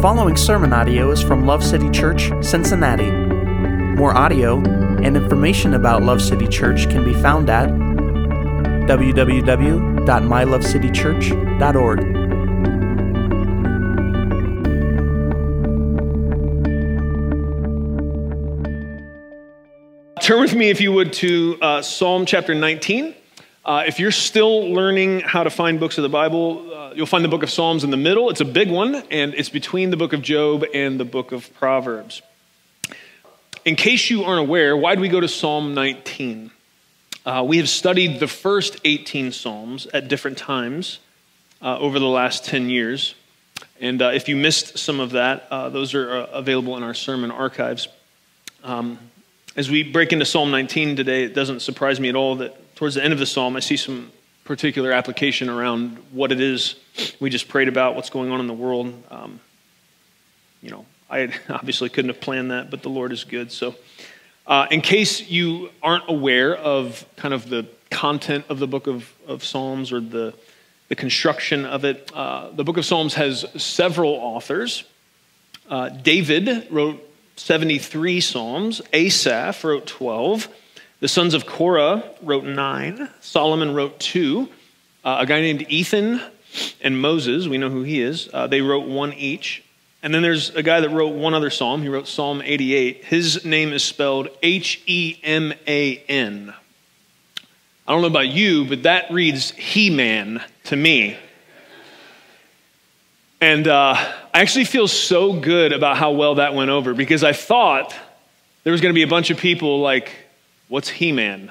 following sermon audio is from Love City Church, Cincinnati. More audio and information about Love City Church can be found at www.mylovecitychurch.org. Turn with me, if you would, to uh, Psalm chapter 19. Uh, if you're still learning how to find books of the Bible, uh, you'll find the book of Psalms in the middle. It's a big one, and it's between the book of Job and the book of Proverbs. In case you aren't aware, why do we go to Psalm 19? Uh, we have studied the first 18 Psalms at different times uh, over the last 10 years. And uh, if you missed some of that, uh, those are available in our sermon archives. Um, as we break into Psalm 19 today, it doesn't surprise me at all that towards the end of the psalm, I see some particular application around what it is we just prayed about, what's going on in the world. Um, you know, I obviously couldn't have planned that, but the Lord is good. So, uh, in case you aren't aware of kind of the content of the book of, of Psalms or the, the construction of it, uh, the book of Psalms has several authors. Uh, David wrote 73 Psalms, Asaph wrote 12. The sons of Korah wrote nine, Solomon wrote two. Uh, a guy named Ethan and Moses, we know who he is, uh, they wrote one each. And then there's a guy that wrote one other psalm. He wrote Psalm 88. His name is spelled H E M A N. I don't know about you, but that reads He Man to me. And uh, I actually feel so good about how well that went over because I thought there was going to be a bunch of people like, What's He Man?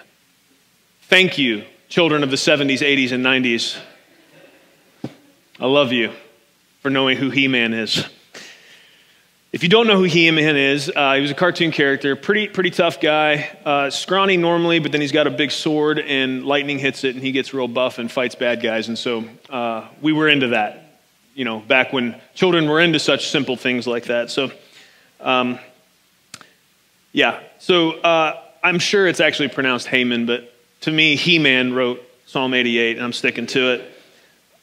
Thank you, children of the 70s, 80s, and 90s. I love you for knowing who He Man is. If you don't know who He Man is, uh, he was a cartoon character, pretty, pretty tough guy, uh, scrawny normally, but then he's got a big sword and lightning hits it and he gets real buff and fights bad guys. And so uh, we were into that, you know, back when children were into such simple things like that. So, um, yeah. So, uh, I'm sure it's actually pronounced Haman, but to me, He Man wrote Psalm 88, and I'm sticking to it.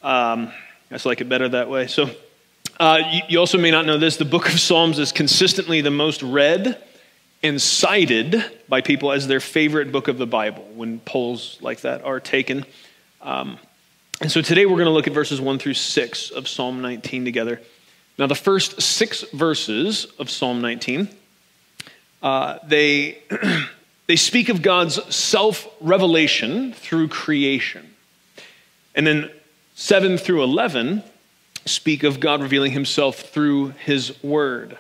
Um, I just like it better that way. So, uh, you, you also may not know this the book of Psalms is consistently the most read and cited by people as their favorite book of the Bible when polls like that are taken. Um, and so today we're going to look at verses 1 through 6 of Psalm 19 together. Now, the first six verses of Psalm 19, uh, they They speak of God's self revelation through creation. And then 7 through 11 speak of God revealing himself through his word.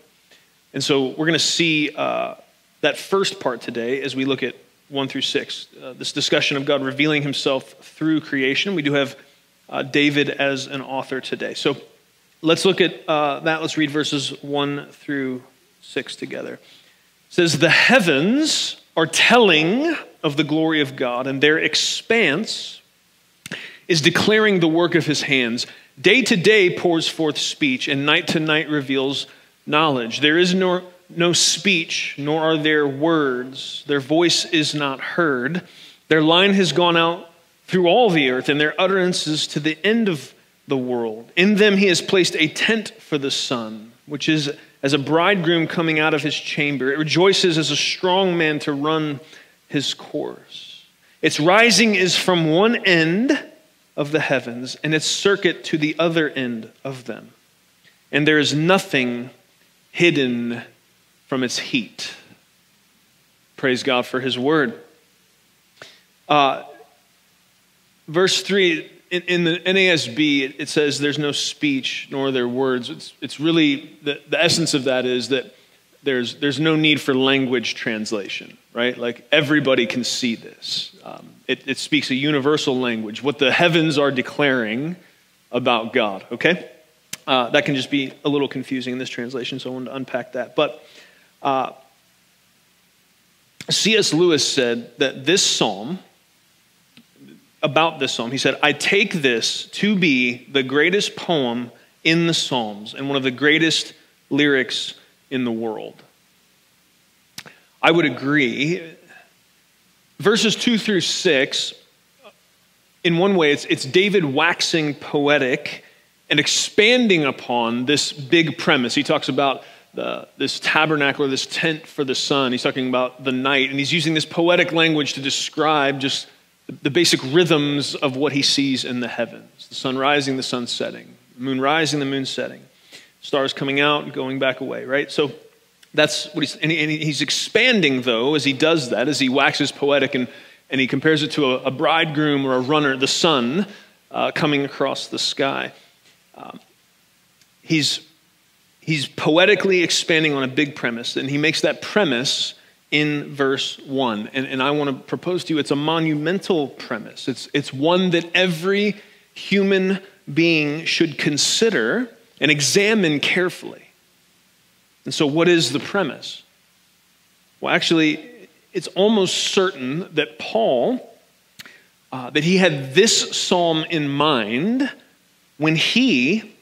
And so we're going to see uh, that first part today as we look at 1 through 6, uh, this discussion of God revealing himself through creation. We do have uh, David as an author today. So let's look at uh, that. Let's read verses 1 through 6 together. It says, The heavens are telling of the glory of God, and their expanse is declaring the work of his hands. Day to day pours forth speech, and night to night reveals knowledge. There is no, no speech, nor are there words. Their voice is not heard. Their line has gone out through all the earth, and their utterances to the end of the world. In them he has placed a tent for the sun, which is as a bridegroom coming out of his chamber. It rejoices as a strong man to run his course. Its rising is from one end of the heavens and its circuit to the other end of them. And there is nothing hidden from its heat. Praise God for his word. Uh, verse 3 in, in, the NASB, it, says there's no speech nor their words. It's, it's really, the, the essence of that is that there's, there's no need for language translation, right? Like everybody can see this. Um, it, it speaks a universal language, what the heavens are declaring about God, okay? Uh, that can just be a little confusing in this translation, so I wanted to unpack that. But uh, C.S. Lewis said that this psalm, about this psalm. He said, I take this to be the greatest poem in the Psalms and one of the greatest lyrics in the world. I would agree. Verses 2 through 6, in one way, it's, it's David waxing poetic and expanding upon this big premise. He talks about the, this tabernacle or this tent for the sun. He's talking about the night, and he's using this poetic language to describe just the, basic rhythms of what he sees in the heavens the sun rising, the sun setting, the moon rising, the moon setting, stars coming out and going back away, right? So that's what he's, and, he, and he's expanding, though, as he does that, as he waxes poetic and, and he compares it to a, a bridegroom or a runner, the sun uh, coming across the sky. Um, he's, he's poetically expanding on a big premise, and he makes that premise in verse 1. And, and I want to propose to you it's a monumental premise. It's, it's one that every human being should consider and examine carefully. And so, what is the premise? Well, actually, it's almost certain that Paul, uh, that he had this psalm in mind when he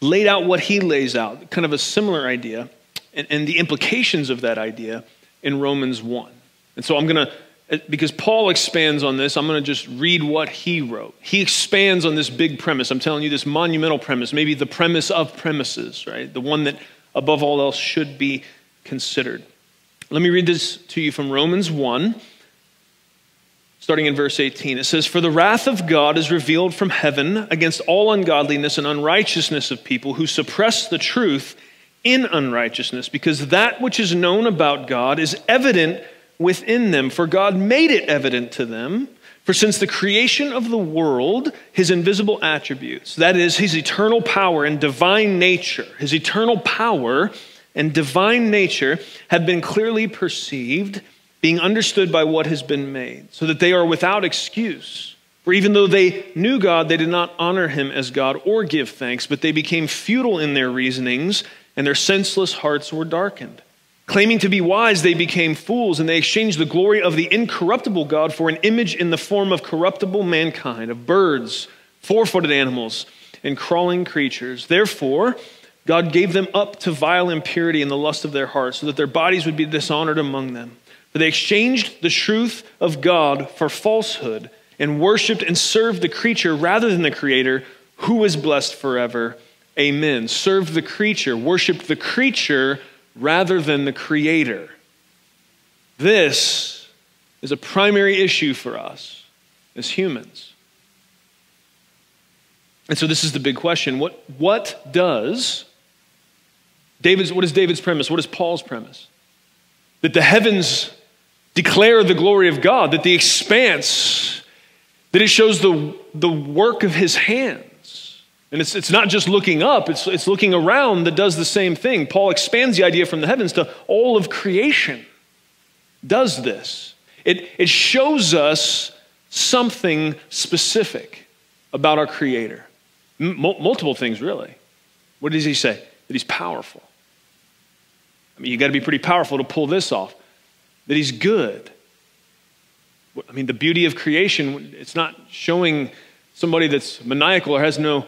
laid out what he lays out, kind of a similar idea, and, and the implications of that idea in Romans 1. And so I'm going to, because Paul expands on this, I'm going to just read what he wrote. He expands on this big premise. I'm telling you, this monumental premise, maybe the premise of premises, right? The one that above all else should be considered. Let me read this to you from Romans 1 starting in verse 18. It says, For the wrath of God is revealed from heaven against all ungodliness and unrighteousness of people who suppress the truth in unrighteousness, because that which is known about God is evident within them, for God made it evident to them. For since the creation of the world, his invisible attributes, that is, his eternal power and divine nature, his eternal power and divine nature have been clearly perceived being understood by what has been made, so that they are without excuse. For even though they knew God, they did not honor him as God or give thanks, but they became futile in their reasonings, and their senseless hearts were darkened. Claiming to be wise, they became fools, and they exchanged the glory of the incorruptible God for an image in the form of corruptible mankind, of birds, four footed animals, and crawling creatures. Therefore, God gave them up to vile impurity in the lust of their hearts, so that their bodies would be dishonored among them. For they exchanged the truth of God for falsehood and worshiped and served the creature rather than the Creator, who is blessed forever. Amen. Served the creature, worshiped the creature rather than the Creator. This is a primary issue for us as humans. And so this is the big question. What, what does David's what is David's premise? What is Paul's premise? That the heavens declare the glory of God, that the expanse, that it shows the, the work of his hands. And it's, it's not just looking up, it's, it's looking around that does the same thing. Paul expands the idea from the heavens to all of creation does this. It, it shows us something specific about our Creator. M- multiple things, really. What does he say? That he's powerful. I mean, you got to be pretty powerful to pull this off that He's good. I mean, the beauty of creation, it's not showing somebody that's maniacal or has no,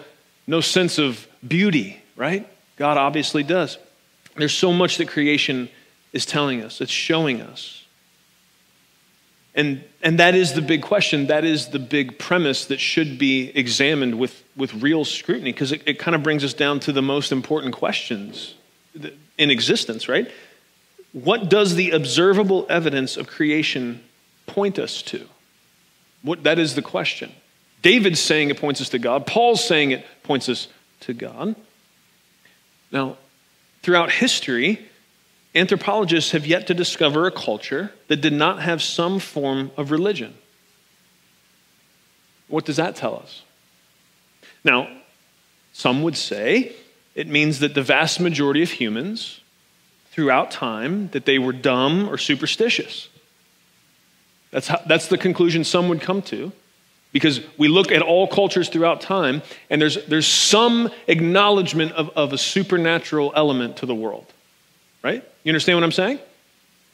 no sense of beauty, right? God obviously does. There's so much that creation is telling us, it's showing us. And, and that is the big question. That is the big premise that should be examined with, with real scrutiny because it, it kind of brings us down to the most important questions in existence, right? What does the observable evidence of creation point us to? What, that is the question. David's saying it points us to God. Paul's saying it points us to God. Now, throughout history, anthropologists have yet to discover a culture that did not have some form of religion. What does that tell us? Now, some would say it means that the vast majority of humans throughout time that they were dumb or superstitious. That's, how, that's the conclusion some would come to because we look at all cultures throughout time and there's, there's some acknowledgement of, of a supernatural element to the world. Right? You understand what I'm saying?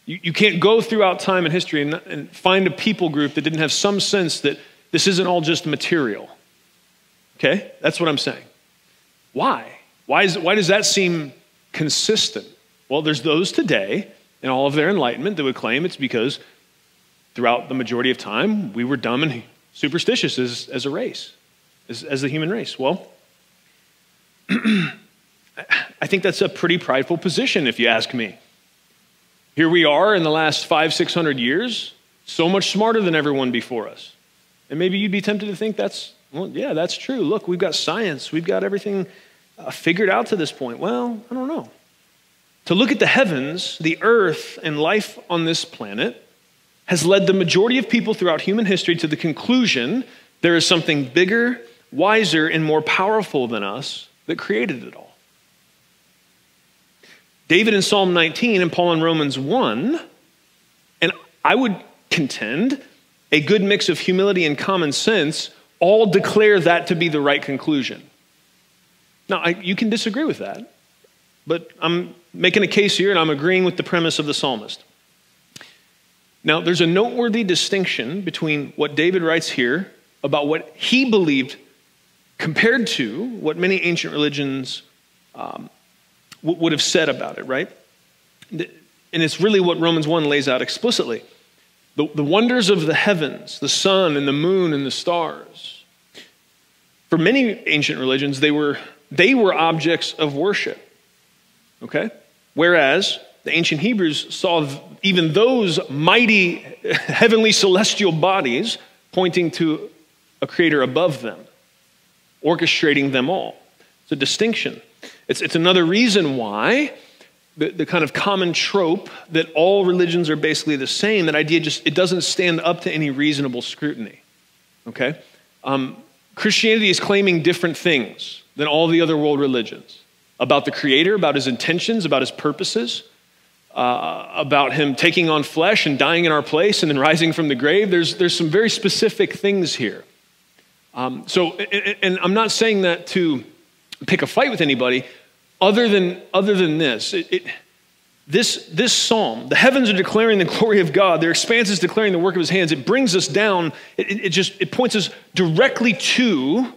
You, you can't go throughout time and history and, and find a people group that didn't have some sense that this isn't all just material. Okay? That's what I'm saying. Why? Why, is, why does that seem consistent? Well, there's those today in all of their enlightenment that would claim it's because throughout the majority of time we were dumb and superstitious as, as a race, as, as the human race. Well, I think that's a pretty prideful position, if you ask me. Here we are in the last five, six hundred years, so much smarter than everyone before us. And maybe you'd be tempted to think that's, well, yeah, that's true. Look, we've got science, we've got everything uh, figured out to this point. Well, I don't know. To look at the heavens, the earth, and life on this planet has led the majority of people throughout human history to the conclusion there is something bigger, wiser, and more powerful than us that created it all. David in Psalm 19 and Paul in Romans 1, and I would contend a good mix of humility and common sense all declare that to be the right conclusion. Now, I, you can disagree with that, but I'm making a case here and I'm agreeing with the premise of the psalmist. Now, there's a noteworthy distinction between what David writes here about what he believed compared to what many ancient religions um, w- would have said about it, right? And it's really what Romans 1 lays out explicitly. The, the wonders of the heavens, the sun and the moon and the stars. For many ancient religions, they were, they were objects of worship. Okay? Whereas the ancient Hebrews saw even those mighty heavenly celestial bodies pointing to a creator above them, orchestrating them all. It's a distinction. It's, it's another reason why the, the kind of common trope that all religions are basically the same, that idea just, it doesn't stand up to any reasonable scrutiny. Okay? Um, Christianity is claiming different things than all the other world religions about the Creator, about His intentions, about His purposes, uh, about Him taking on flesh and dying in our place and then rising from the grave. There's, there's some very specific things here. Um, so, and, and I'm not saying that to pick a fight with anybody, other than, other than this. It, it, this, this psalm, the heavens are declaring the glory of God, their expanse is declaring the work of his hands. It brings us down, it, it just it points us directly to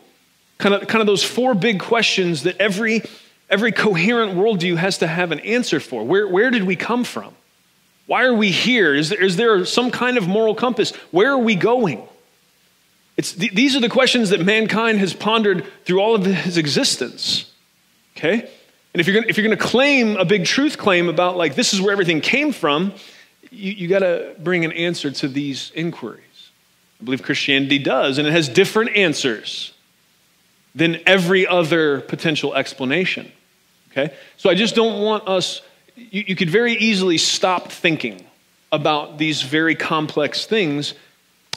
kind of, kind of those four big questions that every, every coherent worldview has to have an answer for. Where, where did we come from? Why are we here? Is there, is there some kind of moral compass? Where are we going? It's, th- these are the questions that mankind has pondered through all of his existence. Okay? And if you're, you're gonna claim a big truth claim about like this is where everything came from, you, you gotta bring an answer to these inquiries. I believe Christianity does, and it has different answers than every other potential explanation. Okay? So I just don't want us, you, you could very easily stop thinking about these very complex things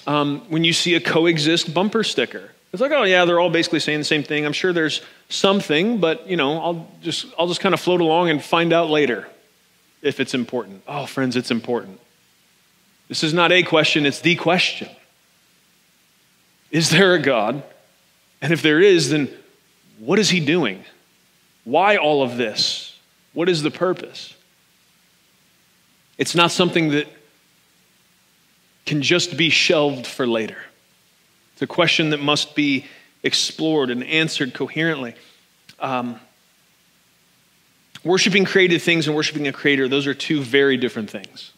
um, when you see a coexist bumper sticker. It's like, oh yeah, they're all basically saying the same thing. I'm sure there's something, but you know, I'll just I'll just kind of float along and find out later if it's important. Oh, friends, it's important. This is not a question, it's the question. Is there a God? And if there is, then what is he doing? Why all of this? What is the purpose? It's not something that can just be shelved for later. It's a question that must be explored and answered coherently. Um, worshiping created things and worshiping a creator, those are two very different things.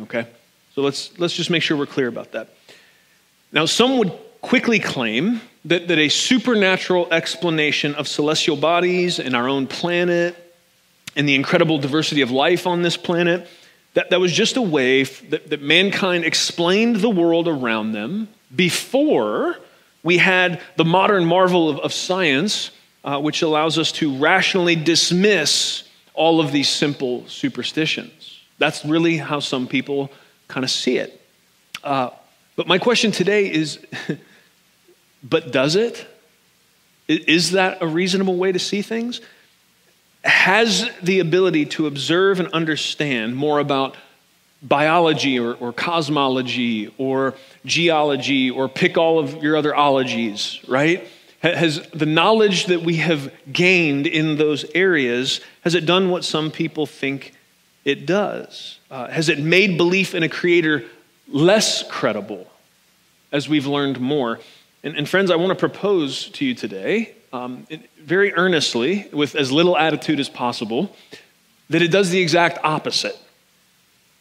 Okay? So let's, let's just make sure we're clear about that. Now, some would quickly claim that, that a supernatural explanation of celestial bodies and our own planet and the incredible diversity of life on this planet, that, that was just a way that, that mankind explained the world around them before we had the modern marvel of, of science, uh, which allows us to rationally dismiss all of these simple superstitions. That's really how some people kind of see it. Uh, but my question today is but does it? Is that a reasonable way to see things? Has the ability to observe and understand more about biology or, or cosmology or geology or pick all of your other ologies, right? Has the knowledge that we have gained in those areas, has it done what some people think it does? Uh, has it made belief in a creator less credible as we've learned more? And, and friends, I want to propose to you today, um, very earnestly, with as little attitude as possible, that it does the exact opposite.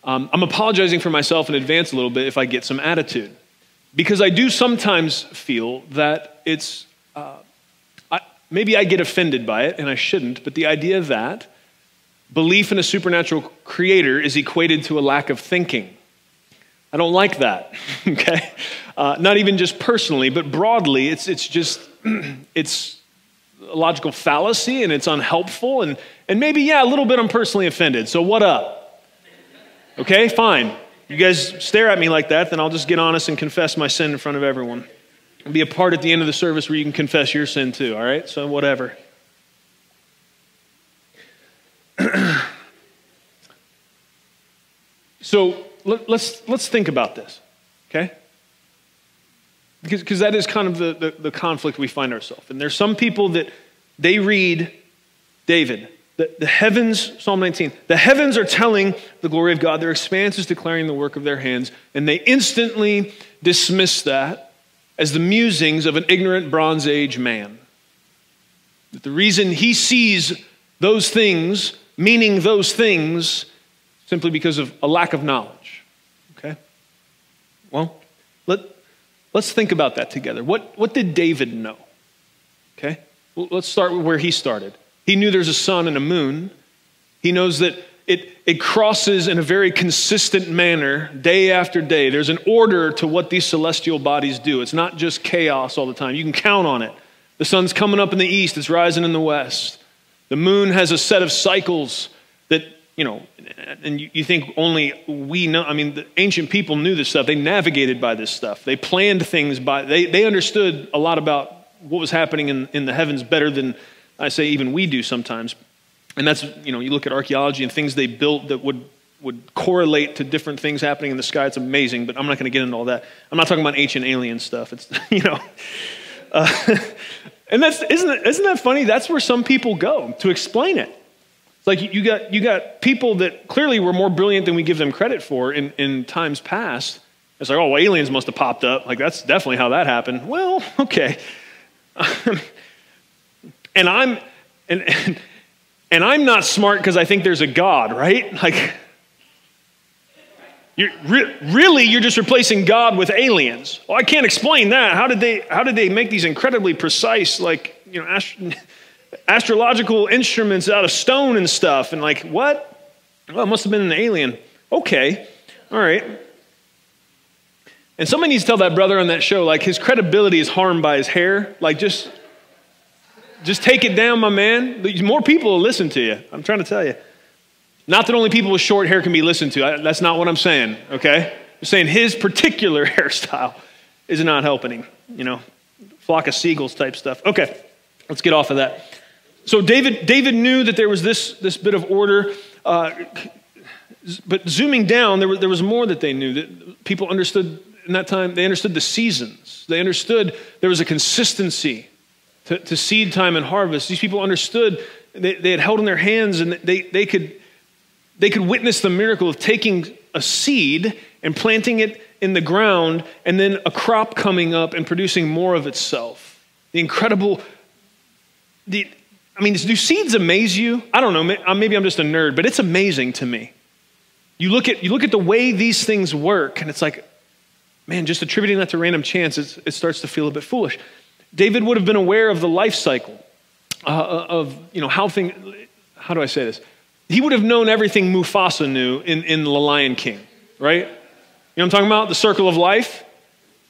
Um, I'm apologizing for myself in advance a little bit if I get some attitude, because I do sometimes feel that it's uh, I, maybe I get offended by it, and I shouldn't, but the idea that belief in a supernatural creator is equated to a lack of thinking. I don't like that, okay? Uh, not even just personally, but broadly, it's, it's just, it's a logical fallacy and it's unhelpful. And, and maybe, yeah, a little bit I'm personally offended. So what up? Okay, fine. You guys stare at me like that, then I'll just get honest and confess my sin in front of everyone. And be a part at the end of the service where you can confess your sin too, all right? So whatever. so let, us let's think about this, okay? Because, because that is kind of the, the, the conflict we find ourselves. And there's some people that they read David, the, the heavens, Psalm 19, the heavens are telling the glory of God, their expanse is declaring the work of their hands, and they instantly dismiss that as the musings of an ignorant Bronze Age man. That the reason he sees those things, meaning those things, simply because of a lack of knowledge. Well, let, let's think about that together. What, what did David know? Okay? Let's start with where he started. He knew there's a sun and a moon. He knows that it, it crosses in a very consistent manner day after day. There's an order to what these celestial bodies do. It's not just chaos all the time. You can count on it. The sun's coming up in the east, it's rising in the west. The moon has a set of cycles that you know, and you, think only we know. I mean, the ancient people knew this stuff. They navigated by this stuff. They planned things by, they, they understood a lot about what was happening in, in the heavens better than I say even we do sometimes. And that's, you know, you look at archaeology and things they built that would, would correlate to different things happening in the sky. It's amazing, but I'm not going to get into all that. I'm not talking about ancient alien stuff. It's, you know. Uh, and that's, isn't, isn't that funny? That's where some people go to explain it. Like you got, you got people that clearly were more brilliant than we give them credit for in, in times past. It's like, oh, well, aliens must have popped up. Like, that's definitely how that happened. Well, okay. and I'm, and, and, and I'm not smart because I think there's a God, right? Like, you're, re- really, you're just replacing God with aliens. Well, I can't explain that. How did they, how did they make these incredibly precise, like, you know, ast- astrological instruments out of stone and stuff. And like, what? Well, it must have been an alien. Okay, all right. And somebody needs to tell that brother on that show, like, his credibility is harmed by his hair. Like, just, just take it down, my man. More people will listen to you. I'm trying to tell you. Not that only people with short hair can be listened to. That's not what I'm saying, okay? I'm saying his particular hairstyle is not helping him, you know, flock of seagulls type stuff. Okay, let's get off of that. So David, David knew that there was this, this bit of order. Uh, but zooming down, there was, there was more that they knew. That people understood in that time, they understood the seasons. They understood there was a consistency to, to seed time and harvest. These people understood, they, they had held in their hands and they, they, could, they could witness the miracle of taking a seed and planting it in the ground and then a crop coming up and producing more of itself. The incredible, the, I mean, do seeds amaze you? I don't know. Uh, maybe I'm just a nerd, but it's amazing to me. You look at, you look at the way these things work, and it's like, man, just attributing that to random chance, it starts to feel a bit foolish. David would have been aware of the life cycle uh, uh, of, you know, how things, how do I say this? He would have known everything Mufasa knew in, in The Lion King, right? You know I'm talking about? The circle of life.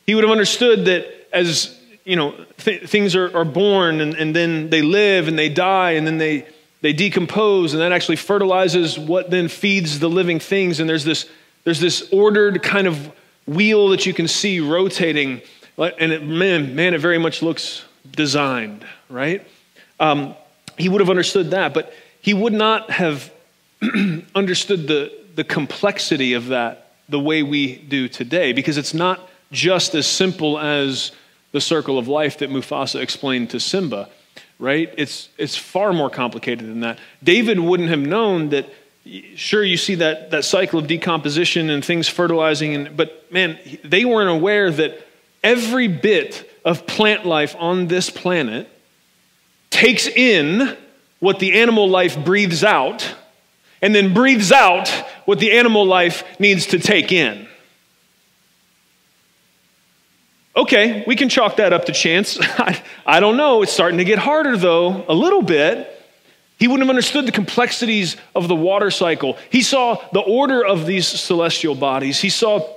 He would have understood that as you know, th- things are, are born and, and then they live and they die and then they, they decompose and that actually fertilizes what then feeds the living things. And there's this, there's this ordered kind of wheel that you can see rotating. And it, man, man, it very much looks designed, right? Um, he would have understood that, but he would not have understood the, the complexity of that the way we do today because it's not just as simple as the circle of life that Mufasa explained to Simba, right? It's, it's far more complicated than that. David wouldn't have known that, sure, you see that, that cycle of decomposition and things fertilizing, and, but man, they weren't aware that every bit of plant life on this planet takes in what the animal life breathes out and then breathes out what the animal life needs to take in. Okay, we can chalk that up to chance. I, I don't know. It's starting to get harder, though, a little bit. He wouldn't have understood the complexities of the water cycle. He saw the order of these celestial bodies. He saw,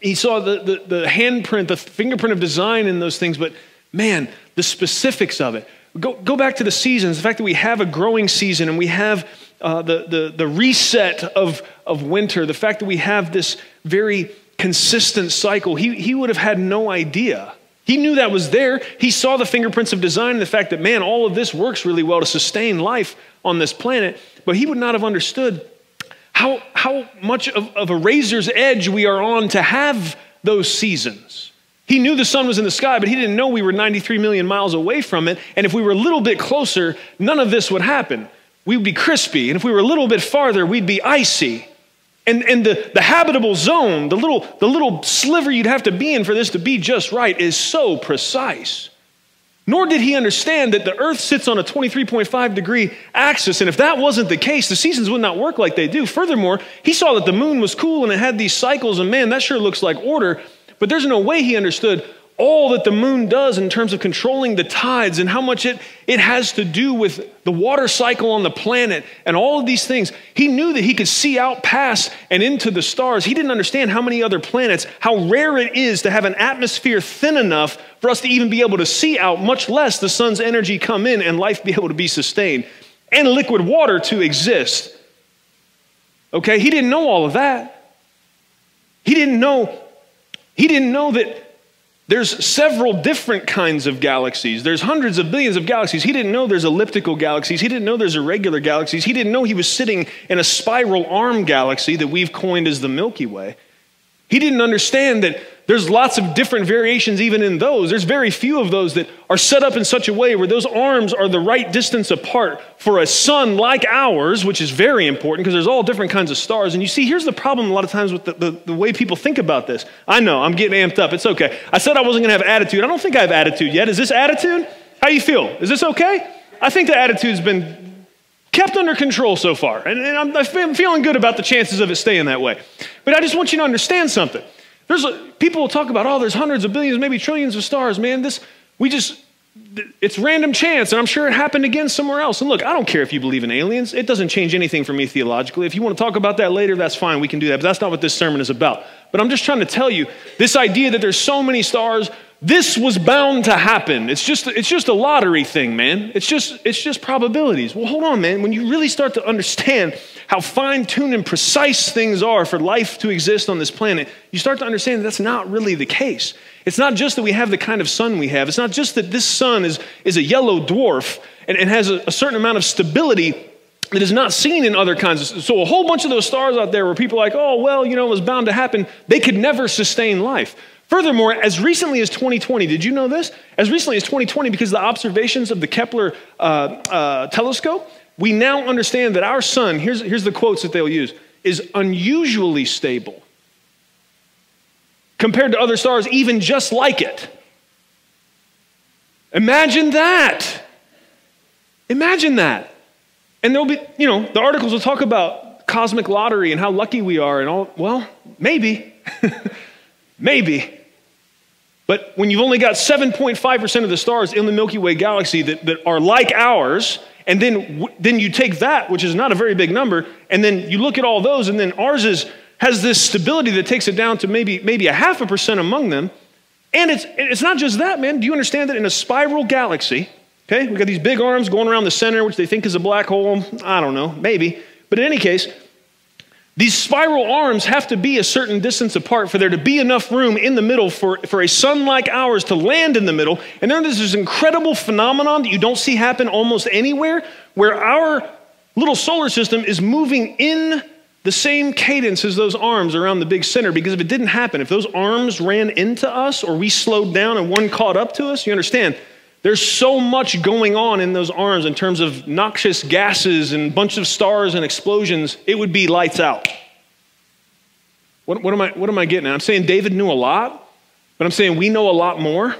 he saw the, the, the handprint, the fingerprint of design in those things, but man, the specifics of it. Go, go back to the seasons, the fact that we have a growing season and we have uh, the, the, the reset of, of winter, the fact that we have this very consistent cycle, he, he would have had no idea. He knew that was there. He saw the fingerprints of design and the fact that, man, all of this works really well to sustain life on this planet, but he would not have understood how, how much of, of a razor's edge we are on to have those seasons. He knew the sun was in the sky, but he didn't know we were 93 million miles away from it. And if we were a little bit closer, none of this would happen. We would be crispy. And if we were a little bit farther, we'd be icy. And, and the, the habitable zone, the little, the little sliver you'd have to be in for this to be just right, is so precise. Nor did he understand that the earth sits on a 23.5 degree axis, and if that wasn't the case, the seasons would not work like they do. Furthermore, he saw that the moon was cool and it had these cycles, and man, that sure looks like order. But there's no way he understood all that the moon does in terms of controlling the tides and how much it, it has to do with the water cycle on the planet and all of these things. He knew that he could see out past and into the stars. He didn't understand how many other planets, how rare it is to have an atmosphere thin enough for us to even be able to see out, much less the sun's energy come in and life be able to be sustained and liquid water to exist. Okay, he didn't know all of that. He didn't know he didn't know that there's several different kinds of galaxies. There's hundreds of billions of galaxies. He didn't know there's elliptical galaxies. He didn't know there's irregular galaxies. He didn't know he was sitting in a spiral arm galaxy that we've coined as the Milky Way. He didn't understand that there's lots of different variations even in those. There's very few of those that are set up in such a way where those arms are the right distance apart for a sun like ours, which is very important because there's all different kinds of stars. And you see, here's the problem a lot of times with the, the, the way people think about this. I know, I'm getting amped up. It's okay. I said I wasn't going to have attitude. I don't think I have attitude yet. Is this attitude? How do you feel? Is this okay? I think the attitude's been kept under control so far. And, and I'm, I'm feeling good about the chances of it staying that way. But I just want you to understand something. There's a, people will talk about, oh, there's hundreds of billions, maybe trillions of stars. Man, this, we just, it's random chance, and I'm sure it happened again somewhere else. And look, I don't care if you believe in aliens. It doesn't change anything for me theologically. If you want to talk about that later, that's fine. We can do that. But that's not what this sermon is about. But I'm just trying to tell you this idea that there's so many stars, this was bound to happen. It's just, it's just a lottery thing, man. It's just, it's just probabilities. Well, hold on, man. When you really start to understand how fine tuned and precise things are for life to exist on this planet, you start to understand that that's not really the case. It's not just that we have the kind of sun we have, it's not just that this sun is, is a yellow dwarf and, and has a, a certain amount of stability that is not seen in other kinds of so a whole bunch of those stars out there where people are like oh well you know it was bound to happen they could never sustain life furthermore as recently as 2020 did you know this as recently as 2020 because the observations of the Kepler uh, uh, telescope we now understand that our sun, here's, here's the quotes that they'll use, is unusually stable compared to other stars, even just like it. Imagine that. Imagine that. And there'll be, you know, the articles will talk about cosmic lottery and how lucky we are and all. Well, maybe. maybe. But when you've only got 7.5% of the stars in the Milky Way galaxy that, that are like ours, and then, then you take that, which is not a very big number, and then you look at all those, and then ours is, has this stability that takes it down to maybe, maybe a half a percent among them. And it's, it's not just that, man. Do you understand that in a spiral galaxy, okay, we've got these big arms going around the center, which they think is a black hole. I don't know, maybe. But in any case, these spiral arms have to be a certain distance apart for there to be enough room in the middle for, for a sun like ours to land in the middle. And then there's this incredible phenomenon that you don't see happen almost anywhere where our little solar system is moving in the same cadence as those arms around the big center. Because if it didn't happen, if those arms ran into us or we slowed down and one caught up to us, you understand, there's so much going on in those arms in terms of noxious gases and bunch of stars and explosions, it would be lights out. What, what, am, I, what am I getting at? I'm saying David knew a lot, but I'm saying we know a lot more.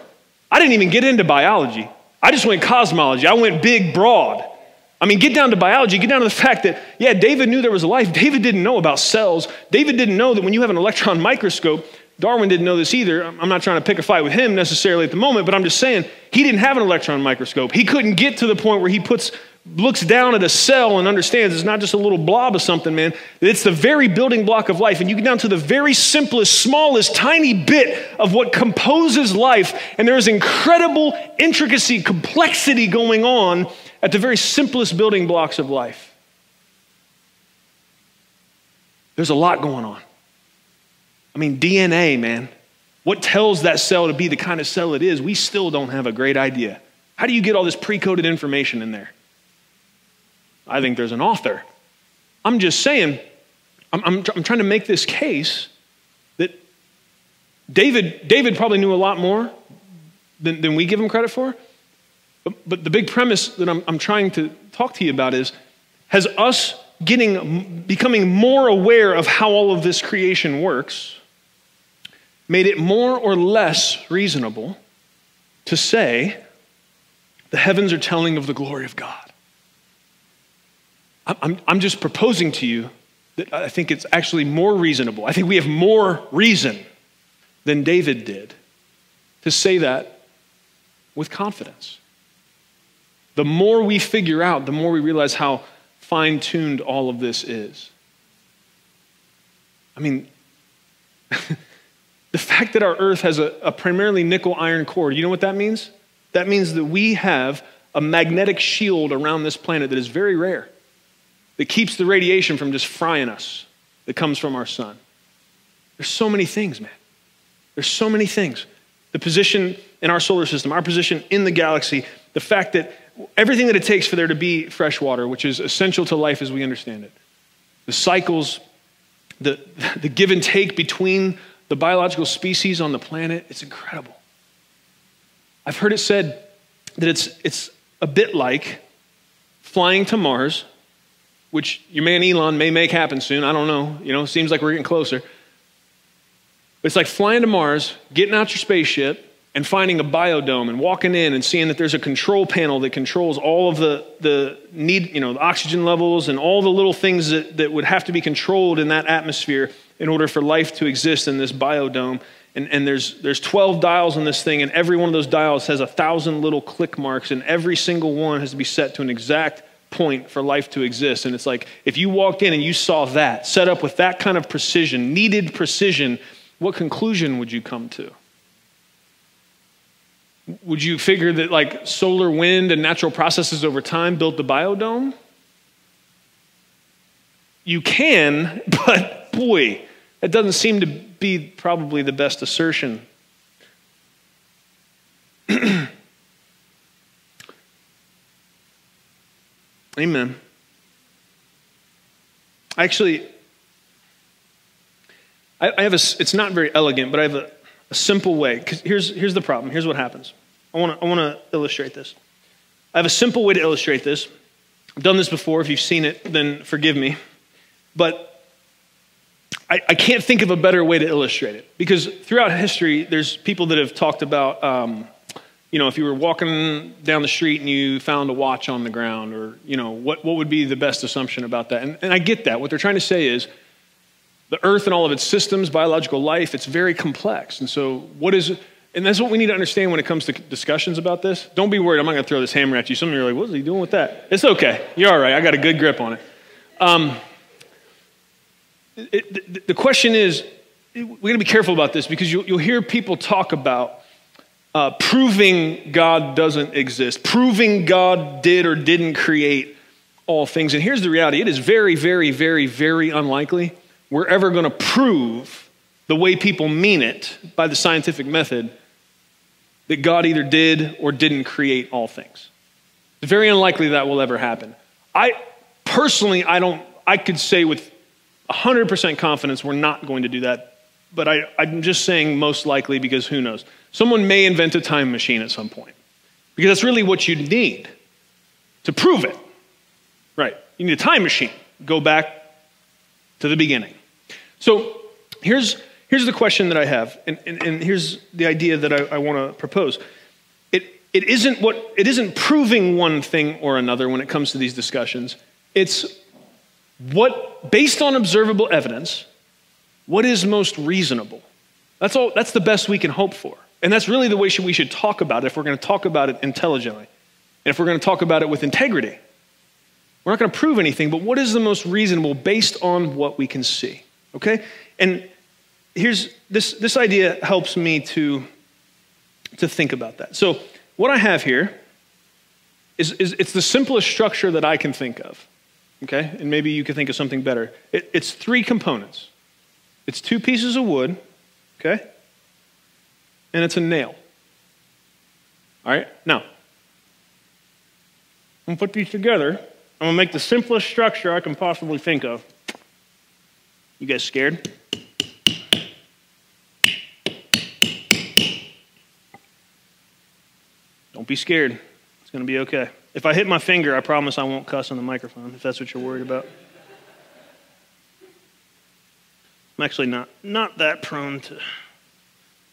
I didn't even get into biology. I just went cosmology. I went big, broad. I mean, get down to biology, get down to the fact that, yeah, David knew there was life. David didn't know about cells. David didn't know that when you have an electron microscope, Darwin didn't know this either. I'm not trying to pick a fight with him necessarily at the moment, but I'm just saying he didn't have an electron microscope. He couldn't get to the point where he puts looks down at a cell and understands it's not just a little blob of something, man. It's the very building block of life. And you get down to the very simplest, smallest, tiny bit of what composes life. And there is incredible intricacy, complexity going on at the very simplest building blocks of life. There's a lot going on. I mean, DNA, man. What tells that cell to be the kind of cell it is, we still don't have a great idea. How do you get all this pre coded information in there? I think there's an author. I'm just saying, I'm, I'm, I'm trying to make this case that David, David probably knew a lot more than, than we give him credit for. But, but the big premise that I'm, I'm trying to talk to you about is has us getting becoming more aware of how all of this creation works made it more or less reasonable to say the heavens are telling of the glory of God. I'm, I'm just proposing to you that I think it's actually more reasonable. I think we have more reason than David did to say that with confidence. The more we figure out, the more we realize how fine tuned all of this is. I mean, the fact that our earth has a, a, primarily nickel iron core, you know what that means? That means that we have a magnetic shield around this planet that is very rare that keeps the radiation from just frying us that comes from our sun. There's so many things, man. There's so many things. The position in our solar system, our position in the galaxy, the fact that everything that it takes for there to be fresh water, which is essential to life as we understand it, the cycles, the, the give and take between the biological species on the planet, it's incredible. I've heard it said that it's, it's a bit like flying to Mars which your man Elon may make happen soon. I don't know. You know, seems like we're getting closer. But it's like flying to Mars, getting out your spaceship, and finding a biodome and walking in and seeing that there's a control panel that controls all of the, the need, you know, the oxygen levels and all the little things that, that would have to be controlled in that atmosphere in order for life to exist in this biodome. And, and there's, there's 12 dials on this thing, and every one of those dials has a thousand little click marks, and every single one has to be set to an exact point for life to exist. And it's like if you walked in and you saw that set up with that kind of precision, needed precision, what conclusion would you come to? Would you figure that like solar wind and natural processes over time built the biodome? You can, but boy, that doesn't seem to be probably the best assertion. Amen. Actually, I, I have a, it's not very elegant, but I have a, a simple way. Because here's, here's the problem. Here's what happens. I want to I wanna illustrate this. I have a simple way to illustrate this. I've done this before. If you've seen it, then forgive me. But I, I can't think of a better way to illustrate it. Because throughout history, there's people that have talked about um, you know, if you were walking down the street and you found a watch on the ground, or, you know, what, what would be the best assumption about that? And, and I get that. What they're trying to say is the earth and all of its systems, biological life, it's very complex. And so, what is, and that's what we need to understand when it comes to discussions about this. Don't be worried, I'm not going to throw this hammer at you. Some of you are like, what is he doing with that? It's okay. You're all right. I got a good grip on it. Um, it the question is, we're going to be careful about this because you'll, you'll hear people talk about uh, proving God doesn't exist, proving God did or didn't create all things. And here's the reality it is very, very, very, very unlikely we're ever going to prove the way people mean it by the scientific method that God either did or didn't create all things. It's very unlikely that will ever happen. I personally, I don't, I could say with 100% confidence we're not going to do that but I, I'm just saying most likely because who knows? Someone may invent a time machine at some point because that's really what you need to prove it. Right. You need a time machine. Go back to the beginning. So here's, here's the question that I have, and, and, and here's the idea that I, I want to propose. It, it, isn't what, it isn't proving one thing or another when it comes to these discussions. It's what, based on observable evidence, what is most reasonable? That's, all, that's the best we can hope for. And that's really the way we should talk about it if we're going to talk about it intelligently. And if we're going to talk about it with integrity. We're not going to prove anything, but what is the most reasonable based on what we can see? Okay? And here's this this idea helps me to, to think about that. So, what I have here is, is it's the simplest structure that I can think of. Okay? And maybe you can think of something better. It, it's three components it's two pieces of wood, okay? And it's a nail. All right? Now, I'm going to put these together I'm going to make the simplest structure I can possibly think of. You guys scared? Don't be scared. It's going to be okay. If I hit my finger, I promise I won't cuss on the microphone, if that's what you're worried about. I'm actually not, not that prone to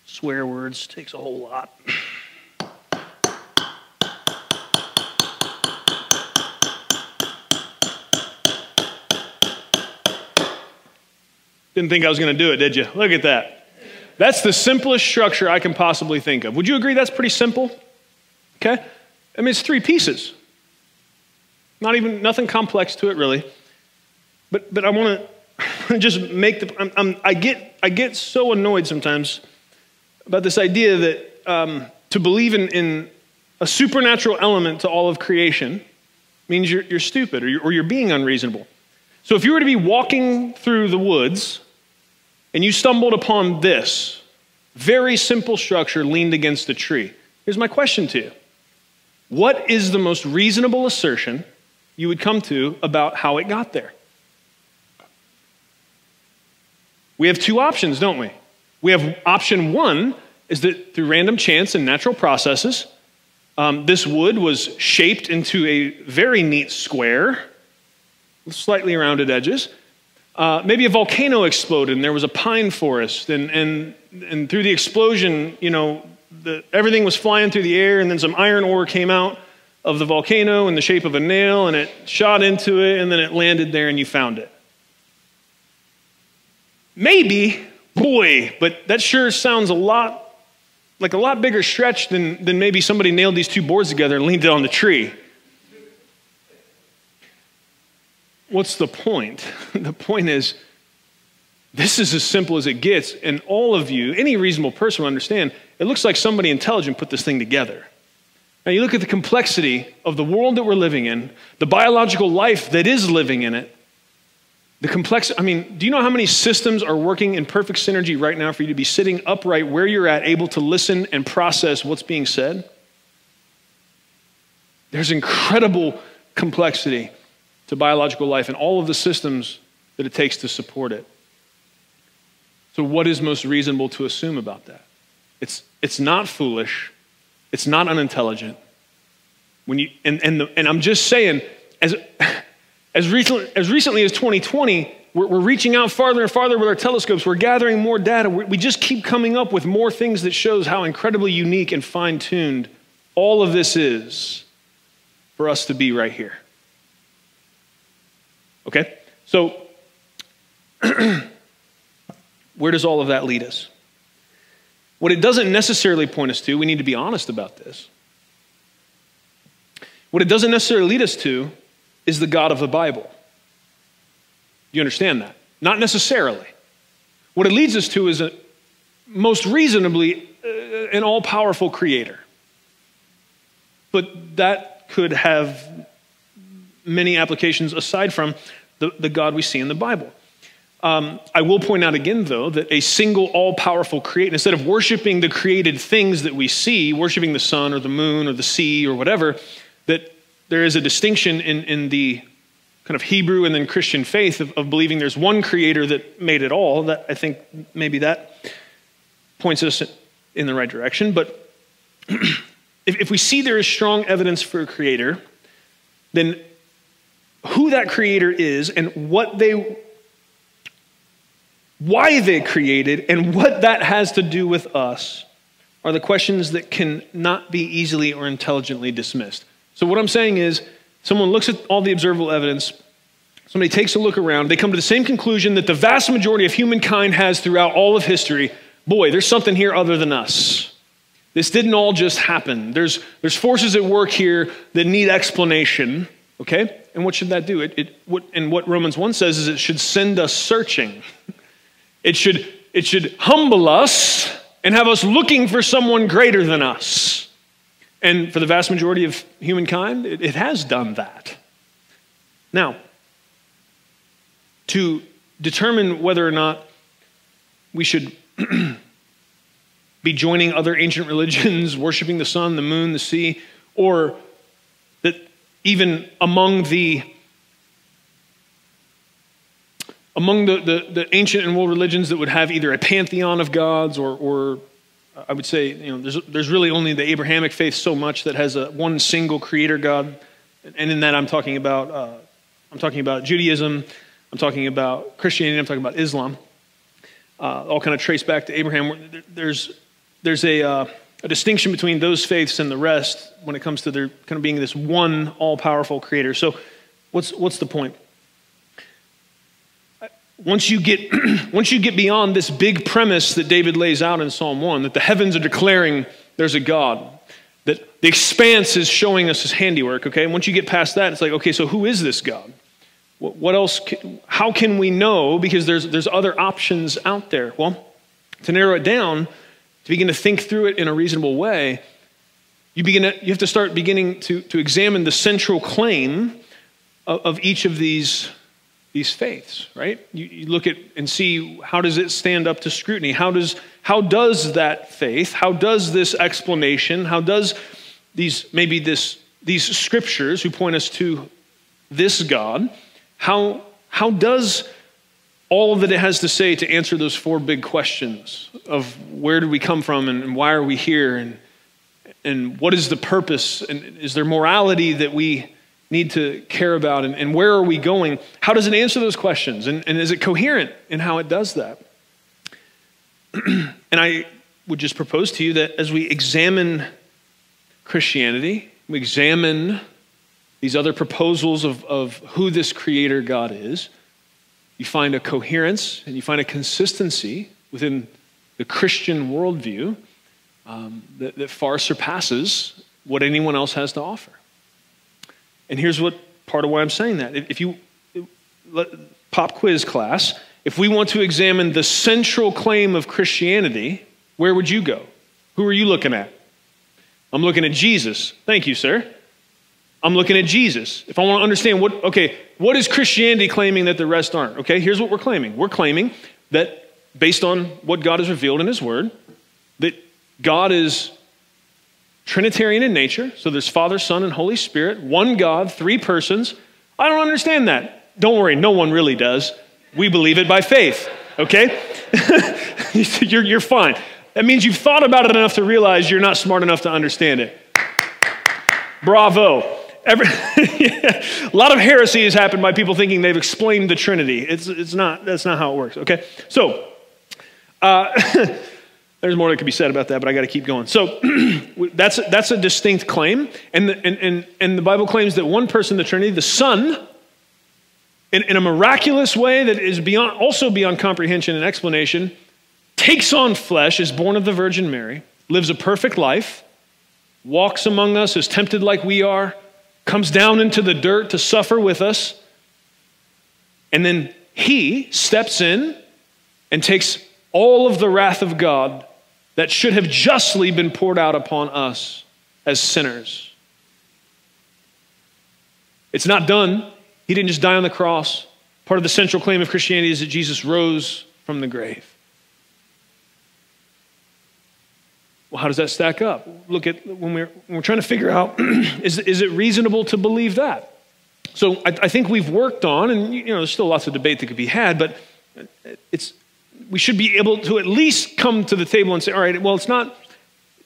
swear words, it takes a whole lot. Didn't think I was going to do it, did you? Look at that. That's the simplest structure I can possibly think of. Would you agree that's pretty simple? Okay? I mean, it's three pieces. Not even, nothing complex to it, really. But, but I want to just make the, I'm, I'm, i get, I get so annoyed sometimes about this idea that um, to believe in, in a supernatural element to all of creation means you're, you're stupid or you're, or you're being unreasonable. So if you were to be walking through the woods and you stumbled upon this very simple structure leaned against a tree, here's my question to you What is the most reasonable assertion you would come to about how it got there? We have two options, don't we? We have option one is that through random chance and natural processes, um, this wood was shaped into a very neat square slightly rounded edges. Uh, maybe a volcano exploded and there was a pine forest, and, and, and through the explosion, you know, the, everything was flying through the air, and then some iron ore came out of the volcano in the shape of a nail, and it shot into it, and then it landed there, and you found it. Maybe, boy, but that sure sounds a lot like a lot bigger stretch than, than maybe somebody nailed these two boards together and leaned it on the tree. what's the point? the point is, this is as simple as it gets, and all of you, any reasonable person will understand, it looks like somebody intelligent put this thing together. Now, you look at the complexity of the world that we're living in, the biological life that is living in it, the complex, I mean, do you know how many systems are working in perfect synergy right now for you to be sitting upright where you're at, able to listen and process what's being said? There's incredible complexity to biological life and all of the systems that it takes to support it. So, what is most reasonable to assume about that? It's, it's not foolish, it's not unintelligent. When you, and, and, the, and I'm just saying, as, as, recently, as recently as 2020, we're, we're, reaching out farther and farther with our telescopes. We're gathering more data. we we just keep coming up with more things that shows how incredibly unique and fine-tuned all of this is for us to be right here. Okay? So, where does all of that lead us? What it doesn't necessarily point us to, we need to be honest about this. What it doesn't necessarily lead us to is the God of the Bible. You understand that? Not necessarily. What it leads us to is a most reasonably uh, an all powerful creator. But that could have many applications aside from the, the God we see in the Bible. Um, I will point out again, though, that a single all powerful creator, instead of worshiping the created things that we see, worshiping the sun or the moon or the sea or whatever, that there is a distinction in, in the kind of Hebrew and then Christian faith of, of believing there's one creator that made it all. That I think maybe that points us in the right direction. But if, if we see there is strong evidence for a creator, then who that creator is and what they why they created and what that has to do with us are the questions that can not be easily or intelligently dismissed. So what I'm saying is someone looks at all the observable evidence, somebody takes a look around, they come to the same conclusion that the vast majority of humankind has throughout all of history, boy, there's something here other than us. This didn't all just happen. There's, there's forces at work here that need explanation, okay? And what should that do? It, it, what, and what Romans 1 says is it should send us searching. It should, it should humble us and have us looking for someone greater than us. And for the vast majority of humankind, it, it has done that. Now, to determine whether or not we should be joining other ancient religions, worshiping the sun, the moon, the sea, or that even among the among the, the, the, ancient and world religions that would have either a pantheon of gods or, or I would say, you know, there's, there's really only the Abrahamic faith so much that has a one single creator God. And in that I'm talking about, uh, I'm talking about Judaism, I'm talking about Christianity, I'm talking about Islam. Uh, all kind of trace back to Abraham. There's, there's a, uh, a distinction between those faiths and the rest when it comes to their kind of being this one all powerful creator. So, what's, what's the point? Once you, get, once you get beyond this big premise that David lays out in Psalm 1, that the heavens are declaring there's a God, that the expanse is showing us his handiwork, okay? and Once you get past that, it's like, okay, so who is this God? What else? Can, how can we know? Because there's, there's other options out there. Well, to narrow it down, to begin to think through it in a reasonable way, you, begin to, you have to start beginning to, to examine the central claim of, of each of these, these faiths, right? You, you look at and see how does it stand up to scrutiny? How does, how does that faith, how does this explanation, how does these, maybe this, these scriptures who point us to this God, how, how does all that it has to say to answer those four big questions of where did we come from and why are we here and, and what is the purpose and is there morality that we need to care about and, and where are we going? How does it answer those questions? And, and is it coherent in how it does that? And i would just propose to you that as we examine christianity we examine these other proposals of, of who this creator god is you find a coherence and you find a consistency within the Christian worldview um, that, that far surpasses what anyone else has to offer. And here's what part of why I'm saying that. If you pop quiz class, if we want to examine the central claim of Christianity, where would you go? Who are you looking at? I'm looking at Jesus. Thank you, sir. I'm looking at Jesus. If I want to understand what, okay, what is Christianity claiming that the rest aren't? Okay, here's what we're claiming. We're claiming that based on what God has revealed in His Word, that God is Trinitarian in nature. So there's Father, Son, and Holy Spirit, one God, three persons. I don't understand that. Don't worry, no one really does. We believe it by faith, okay? you're, you're fine. That means you've thought about it enough to realize you're not smart enough to understand it. Bravo. Every, a lot of heresy has happened by people thinking they've explained the Trinity. It's, it's not, that's not how it works, okay? So, uh, there's more that could be said about that, but I got to keep going. So, that's, that's a distinct claim. And the, and, and, and the Bible claims that one person, the Trinity, the Son, in, in a miraculous way that is beyond, also beyond comprehension and explanation, takes on flesh, is born of the Virgin Mary, lives a perfect life, walks among us, is tempted like we are comes down into the dirt to suffer with us. And then he steps in and takes all of the wrath of God that should have justly been poured out upon us as sinners. It's not done. He didn't just die on the cross. Part of the central claim of Christianity is that Jesus rose from the grave. Well, how does that stack up? Look at when we're, when we're trying to figure out is, is it reasonable to believe that? So I, I, think we've worked on, and you know, there's still lots of debate that could be had, but it's, we should be able to at least come to the table and say, all right, well, it's not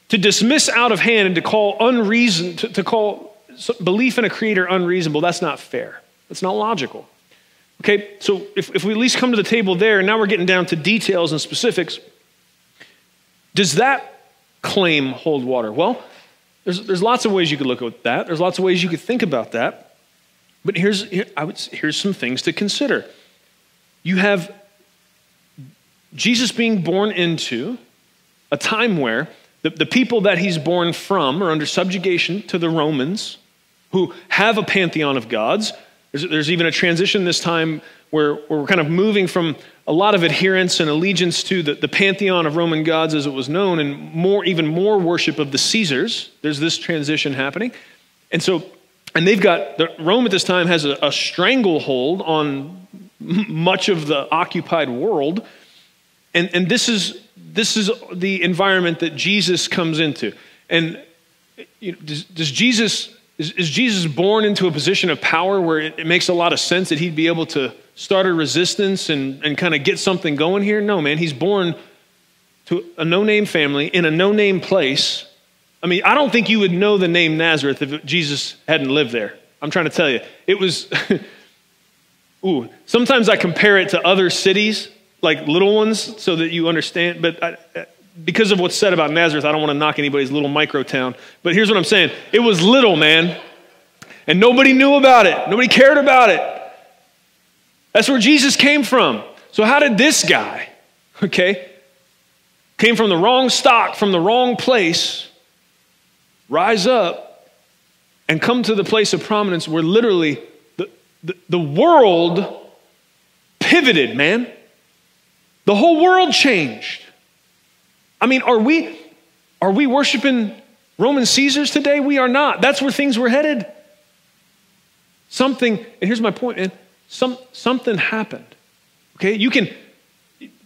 to dismiss out of hand and to call unreason, to, to call belief in a creator unreasonable, that's not fair. That's not logical. Okay, so if, if we at least come to the table there, and now we're getting down to details and specifics, does that claim hold water? Well, there's, there's lots of ways you could look at that. There's lots of ways you could think about that. But here's, here, I would, here's some things to consider. You have Jesus being born into a time where the, the people that he's born from are under subjugation to the Romans, who have a pantheon of gods. There's, there's even a transition this time where, where, we're kind of moving from a lot of adherence and allegiance to the, the pantheon of Roman gods as it was known, and more, even more worship of the Caesars. There's this transition happening. And so, and they've got, the, Rome at this time has a, a stranglehold on much of the occupied world. And, and this, is, this is the environment that Jesus comes into. And you know, does, does, Jesus, is, is, Jesus born into a position of power where it, it, makes a lot of sense that he'd be able to start a resistance and, and kind of get something going here? No, man. He's born to a no name family in a no name place. I mean, I don't think you would know the name Nazareth if Jesus hadn't lived there. I'm trying to tell you. It was. Ooh, sometimes I compare it to other cities, like little ones, so that you understand. But I, because of what's said about Nazareth, I don't want to knock anybody's little micro town. But here's what I'm saying it was little, man. And nobody knew about it, nobody cared about it. That's where Jesus came from. So, how did this guy, okay, came from the wrong stock, from the wrong place, rise up and come to the place of prominence where literally the, the world pivoted, man. The whole world changed. I mean, are we are we worshiping Roman Caesars today? We are not. That's where things were headed. Something, and here's my point, man. Some, something happened. Okay, you can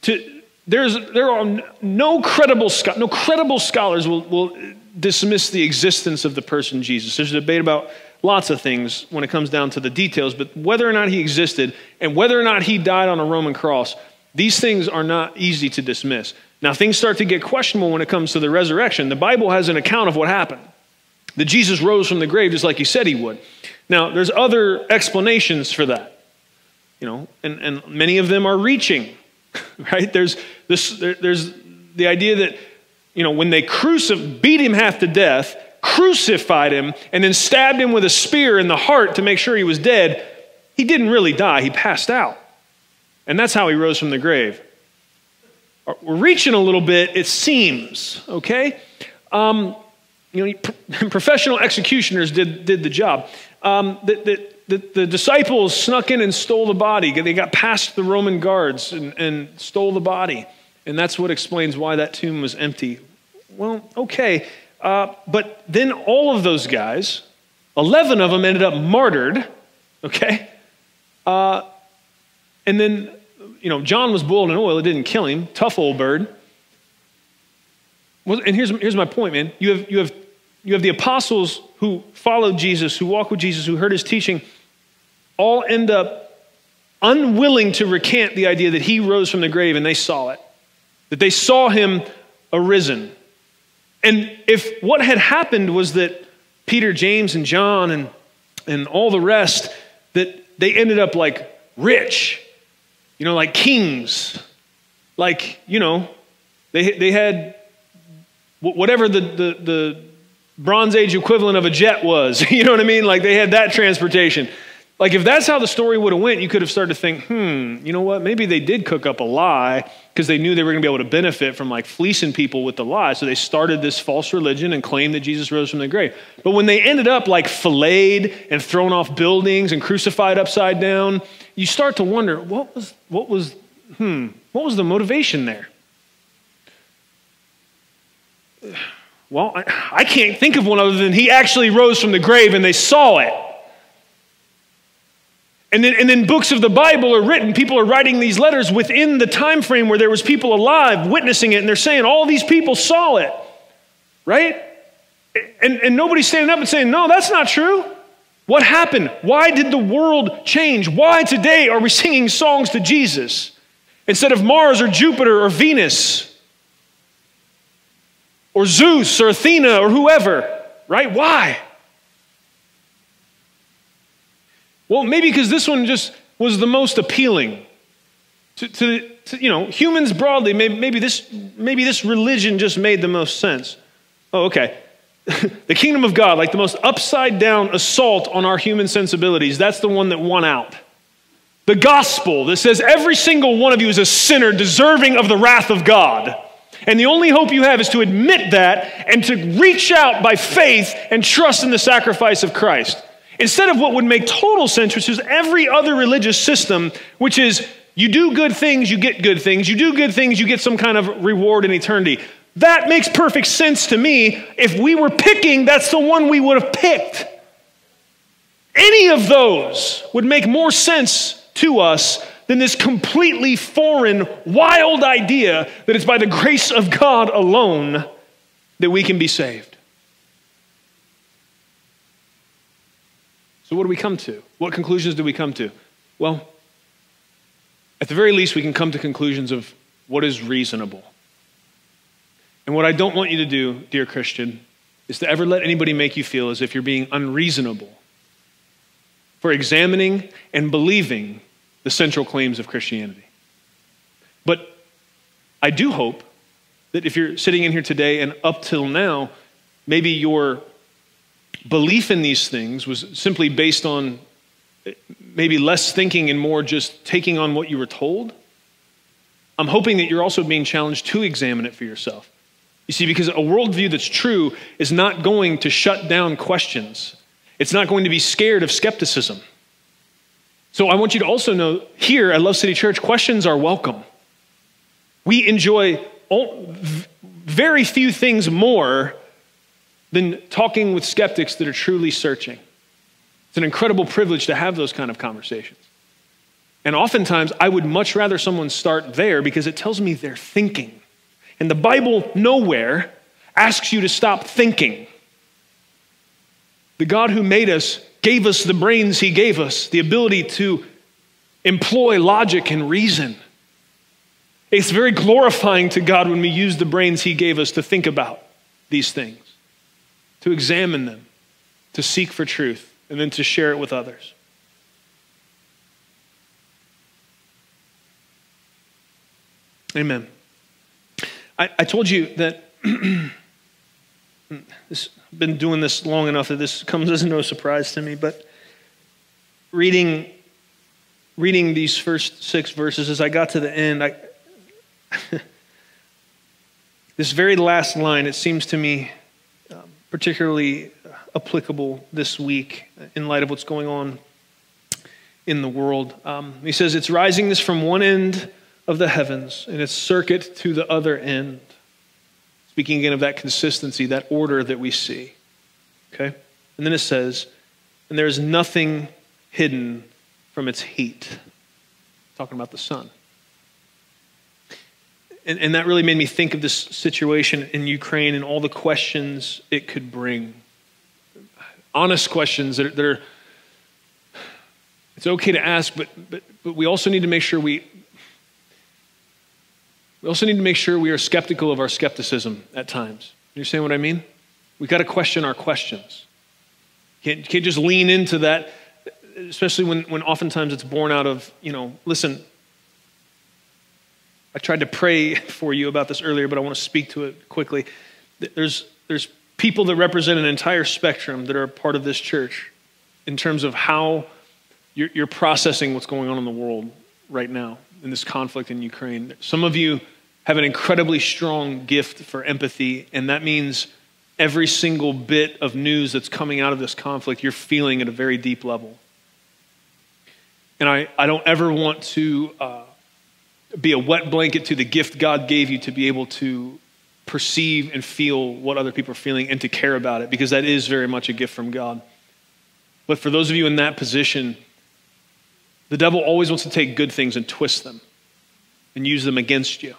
to there's there are no credible no credible scholars will, will dismiss the existence of the person Jesus. There's a debate about lots of things when it comes down to the details, but whether or not he existed and whether or not he died on a Roman cross, these things are not easy to dismiss. Now, things start to get questionable when it comes to the resurrection. The Bible has an account of what happened that Jesus rose from the grave just like he said he would. Now, there's other explanations for that, you know, and, and many of them are reaching, right? There's, this, there, there's the idea that, you know, when they crucif- beat him half to death, crucified him, and then stabbed him with a spear in the heart to make sure he was dead, he didn't really die. He passed out. And that's how he rose from the grave. Uh, we're reaching a little bit, it seems, okay? Um, you know, professional executioners did, did the job. Um, the, the, the, the, disciples snuck in and stole the body. They got past the Roman guards and, and stole the body. And that's what explains why that tomb was empty. Well, okay. Uh, but then all of those guys, 11 of them ended up martyred, okay? Uh, and then, you know, John was boiled in oil. It didn't kill him. Tough old bird. Well, and here's, here's my point, man. You have, you, have, you have the apostles who followed Jesus, who walked with Jesus, who heard his teaching, all end up unwilling to recant the idea that he rose from the grave and they saw it, that they saw him arisen. And if what had happened was that Peter, James, and John and, and all the rest, that they ended up like rich, you know, like kings, like, you know, they, they had whatever the, the, the Bronze Age equivalent of a jet was, you know what I mean? Like they had that transportation. Like, if that's how the story would have went, you could have started to think, hmm, you know what? Maybe they did cook up a lie because they knew they were going to be able to benefit from like fleecing people with the lie. So they started this false religion and claimed that Jesus rose from the grave. But when they ended up like filleted and thrown off buildings and crucified upside down, you start to wonder, what was, what was, hmm, what was the motivation there? Well, I, I can't think of one other than he actually rose from the grave and they saw it. And then, and then books of the Bible are written. People are writing these letters within the time frame where there was people alive witnessing it, and they're saying all these people saw it, right? And, and nobody's standing up and saying, no, that's not true. What happened? Why did the world change? Why today are we singing songs to Jesus instead of Mars or Jupiter or Venus or Zeus or Athena or whoever, right? Why? Well, maybe because this one just was the most appealing to, to, to you know, humans broadly. Maybe, maybe, this, maybe this religion just made the most sense. Oh, okay. the kingdom of God, like the most upside down assault on our human sensibilities, that's the one that won out. The gospel that says every single one of you is a sinner deserving of the wrath of God. And the only hope you have is to admit that and to reach out by faith and trust in the sacrifice of Christ. Instead of what would make total sense, which is every other religious system, which is you do good things, you get good things. You do good things, you get some kind of reward in eternity. That makes perfect sense to me. If we were picking, that's the one we would have picked. Any of those would make more sense to us than this completely foreign, wild idea that it's by the grace of God alone that we can be saved. So, what do we come to? What conclusions do we come to? Well, at the very least, we can come to conclusions of what is reasonable. And what I don't want you to do, dear Christian, is to ever let anybody make you feel as if you're being unreasonable for examining and believing the central claims of Christianity. But I do hope that if you're sitting in here today and up till now, maybe your belief in these things was simply based on maybe less thinking and more just taking on what you were told, I'm hoping that you're also being challenged to examine it for yourself. You see, because a worldview that's true is not going to shut down questions, it's not going to be scared of skepticism. So I want you to also know here at Love City Church, questions are welcome. We enjoy very few things more than talking with skeptics that are truly searching. It's an incredible privilege to have those kind of conversations. And oftentimes, I would much rather someone start there because it tells me they're thinking. And the Bible nowhere asks you to stop thinking. The God who made us gave us the brains He gave us, the ability to employ logic and reason. It's very glorifying to God when we use the brains He gave us to think about these things, to examine them, to seek for truth and then to share it with others. Amen. I, I told you that this, I've been doing this long enough that this comes as no surprise to me, but reading, reading these first six verses, as I got to the end, I, this very last line, it seems to me um, particularly applicable this week in light of what's going on in the world. Um, he says, It's rising this from one end of the heavens and its circuit to the other end. Speaking again of that consistency, that order that we see. Okay? And then it says, And there is nothing hidden from its heat. Talking about the sun. And, and that really made me think of this situation in Ukraine and all the questions it could bring honest questions that are, that are it's okay to ask, but, but, but we also need to make sure we, we also need to make sure we are skeptical of our skepticism at times. You understand what I mean? We've got to question our questions. You can't, can't just lean into that, especially when, when oftentimes it's born out of, you know, listen, I tried to pray for you about this earlier, but I want to speak to it quickly. There's, there's people that represent an entire spectrum that are part of this church in terms of how you're, you're, processing what's going on in the world right now in this conflict in Ukraine. Some of you have an incredibly strong gift for empathy, and that means every single bit of news that's coming out of this conflict, you're feeling at a very deep level. And I, I don't ever want to uh, be a wet blanket to the gift God gave you to be able to perceive and feel what other people are feeling and to care about it because that is very much a gift from God. But for those of you in that position, the devil always wants to take good things and twist them and use them against you.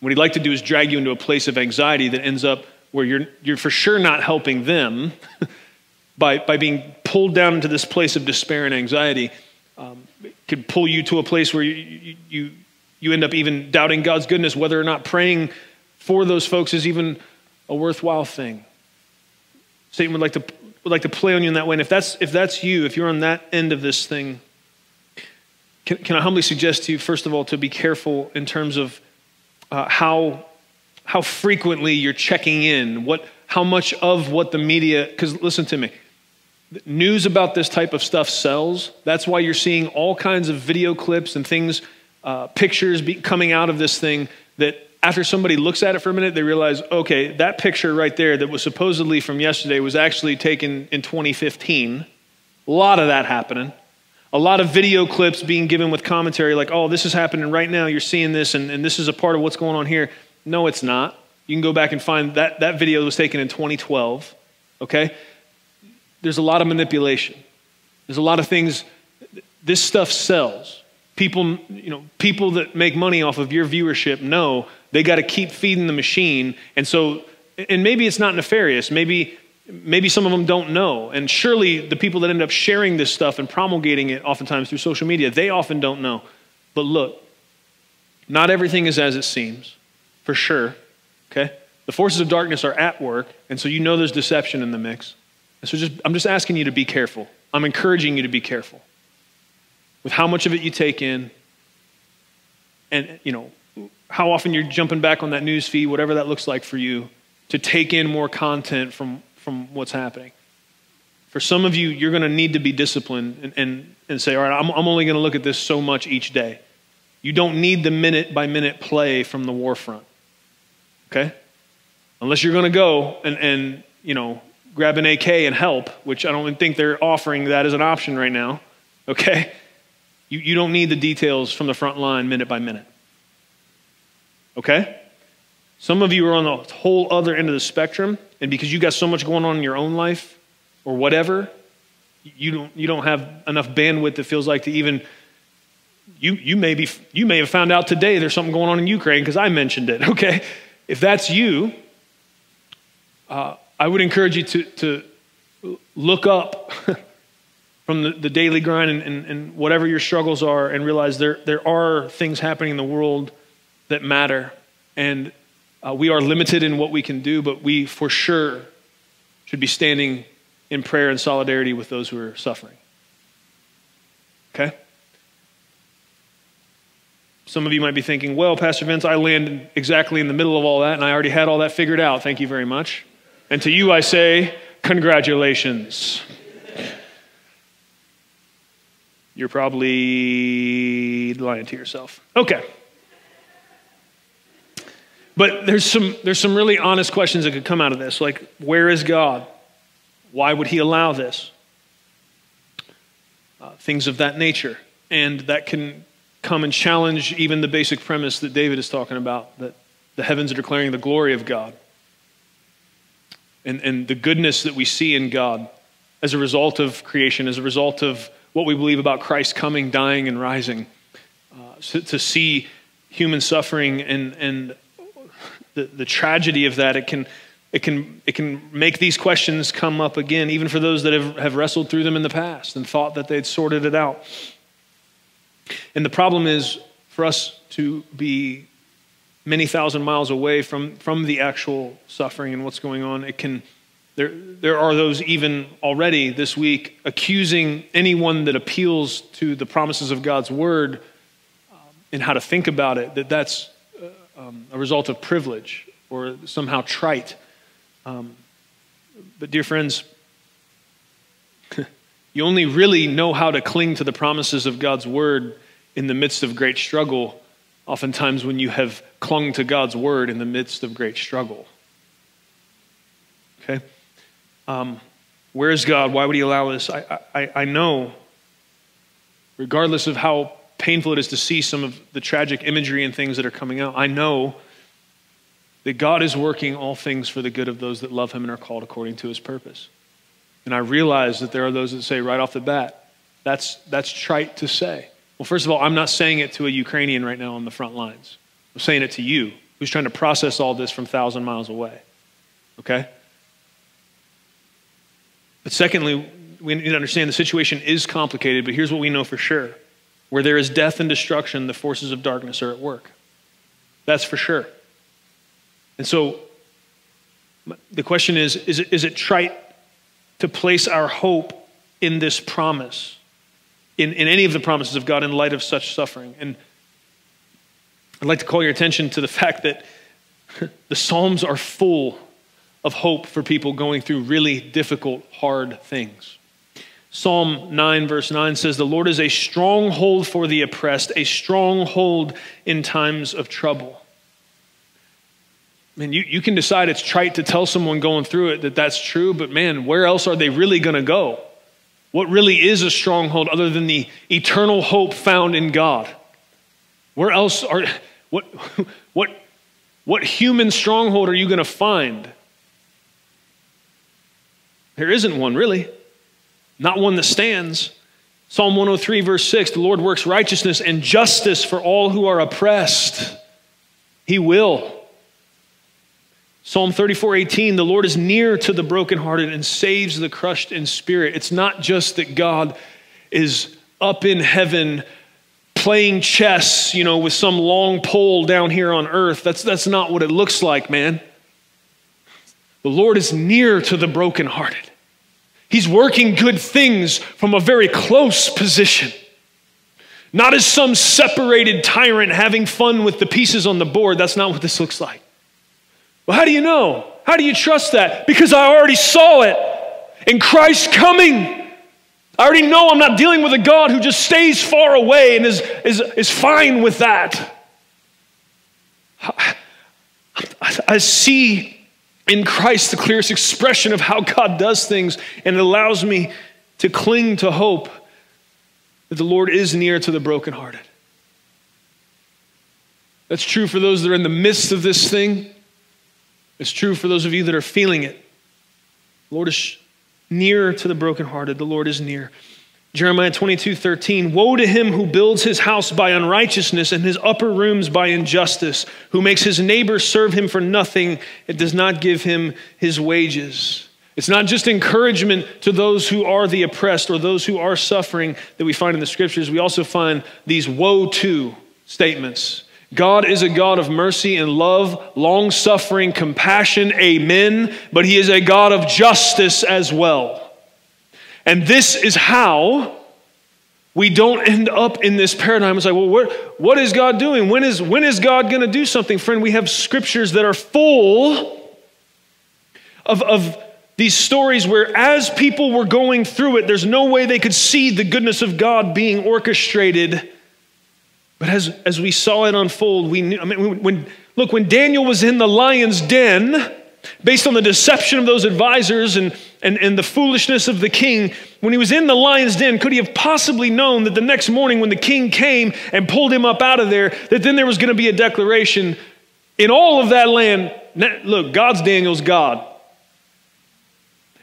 What he'd like to do is drag you into a place of anxiety that ends up where you're, you're for sure not helping them by, by being pulled down into this place of despair and anxiety. Um, could pull you to a place where you, you, you end up even doubting God's goodness, whether or not praying for those folks is even a worthwhile thing. Satan would like to, would like to play on you in that way. And if that's, if that's you, if you're on that end of this thing, can, can I humbly suggest to you, first of all, to be careful in terms of uh, how, how frequently you're checking in, what, how much of what the media, because listen to me, news about this type of stuff sells. That's why you're seeing all kinds of video clips and things, uh, pictures be, coming out of this thing that after somebody looks at it for a minute, they realize, okay, that picture right there that was supposedly from yesterday was actually taken in 2015. A lot of that happening. A lot of video clips being given with commentary like, oh, this is happening right now. You're seeing this, and, and this is a part of what's going on here. No, it's not. You can go back and find that that video was taken in 2012. Okay? There's a lot of manipulation. There's a lot of things. This stuff sells. People, you know, people that make money off of your viewership know they got to keep feeding the machine. And so, and maybe it's not nefarious. Maybe, maybe some of them don't know. And surely the people that end up sharing this stuff and promulgating it oftentimes through social media, they often don't know. But look, not everything is as it seems, for sure. Okay? The forces of darkness are at work, and so you know there's deception in the mix. And so just, I'm just asking you to be careful. I'm encouraging you to be careful with how much of it you take in and, you know, how often you're jumping back on that news feed, whatever that looks like for you, to take in more content from, from what's happening. For some of you, you're going to need to be disciplined and, and, and say, all right, I'm, I'm only going to look at this so much each day. You don't need the minute by minute play from the war front. Okay? Unless you're going to go and, and, you know, grab an AK and help, which I don't think they're offering that as an option right now. Okay? You, you don't need the details from the front line minute by minute. Okay? Some of you are on the whole other end of the spectrum, and because you got so much going on in your own life or whatever, you don't, you don't have enough bandwidth, it feels like, to even. You, you, may be, you may have found out today there's something going on in Ukraine because I mentioned it, okay? If that's you, uh, I would encourage you to, to look up from the, the daily grind and, and, and, whatever your struggles are and realize there, there are things happening in the world that matter. And uh, we are limited in what we can do, but we for sure should be standing in prayer and solidarity with those who are suffering. Okay? Some of you might be thinking, well, Pastor Vince, I landed exactly in the middle of all that, and I already had all that figured out. Thank you very much. And to you, I say, congratulations. You're probably lying to yourself. Okay. But there's some, there's some really honest questions that could come out of this. Like, where is God? Why would He allow this? Uh, things of that nature. And that can come and challenge even the basic premise that David is talking about that the heavens are declaring the glory of God and, and the goodness that we see in God as a result of creation, as a result of what we believe about Christ coming, dying, and rising. Uh, so to see human suffering and, and the, the tragedy of that, it can, it, can, it can make these questions come up again, even for those that have, have wrestled through them in the past and thought that they'd sorted it out. And the problem is for us to be many thousand miles away from, from the actual suffering and what's going on, it can, there, there are those even already this week accusing anyone that appeals to the promises of God's word um, and how to think about it, that that's um, a result of privilege or somehow trite. Um, but, dear friends, you only really know how to cling to the promises of God's word in the midst of great struggle oftentimes when you have clung to God's word in the midst of great struggle. Okay? Um, where is God? Why would He allow this? I, I, I know, regardless of how painful it is to see some of the tragic imagery and things that are coming out, I know that God is working all things for the good of those that love Him and are called according to His purpose. And I realize that there are those that say right off the bat, that's, that's trite to say. Well, first of all, I'm not saying it to a Ukrainian right now on the front lines. I'm saying it to you who's trying to process all this from 1,000 miles away. Okay? But secondly, we need to understand the situation is complicated, but here's what we know for sure where there is death and destruction, the forces of darkness are at work. That's for sure. And so the question is is it, is it trite to place our hope in this promise? in, in any of the promises of God in light of such suffering. And I'd like to call your attention to the fact that the Psalms are full of hope for people going through really difficult, hard things. Psalm 9, verse 9 says, The Lord is a stronghold for the oppressed, a stronghold in times of trouble. man, you, you can decide it's trite to tell someone going through it that that's true, but man, where else are they really going to go? What really is a stronghold other than the eternal hope found in God? Where else are, what, what, what human stronghold are you going to find? There isn't one, really. Not one that stands. Psalm 103, verse 6 the Lord works righteousness and justice for all who are oppressed. He will. Psalm 34, 18 the Lord is near to the brokenhearted and saves the crushed in spirit. It's not just that God is up in heaven playing chess, you know, with some long pole down here on earth. That's, that's not what it looks like, man. The Lord is near to the brokenhearted. He's working good things from a very close position. Not as some separated tyrant having fun with the pieces on the board. That's not what this looks like. Well, how do you know? How do you trust that? Because I already saw it in Christ coming. I already know I'm not dealing with a God who just stays far away and is, is, is fine with that. I see in Christ the clearest expression of how God does things, and it allows me to cling to hope that the Lord is near to the brokenhearted. That's true for those that are in the midst of this thing. It's true for those of you that are feeling it. The Lord is near to the brokenhearted. The Lord is near. Jeremiah 22, 13. Woe to him who builds his house by unrighteousness and his upper rooms by injustice, who makes his neighbor serve him for nothing, it does not give him his wages. It's not just encouragement to those who are the oppressed or those who are suffering that we find in the scriptures. We also find these woe to statements. God is a God of mercy and love, long suffering, compassion, amen, but He is a God of justice as well. And this is how we don't end up in this paradigm. It's like, well, what, what is God doing? When is, when is God going to do something? Friend, we have scriptures that are full of, of these stories where, as people were going through it, there's no way they could see the goodness of God being orchestrated. But as, as we saw it unfold, we knew, I mean, when, look, when Daniel was in the lion's den, based on the deception of those advisors and, and, and the foolishness of the king, when he was in the lion's den, could he have possibly known that the next morning when the king came and pulled him up out of there, that then there was going to be a declaration in all of that land? Look, God's Daniel's God.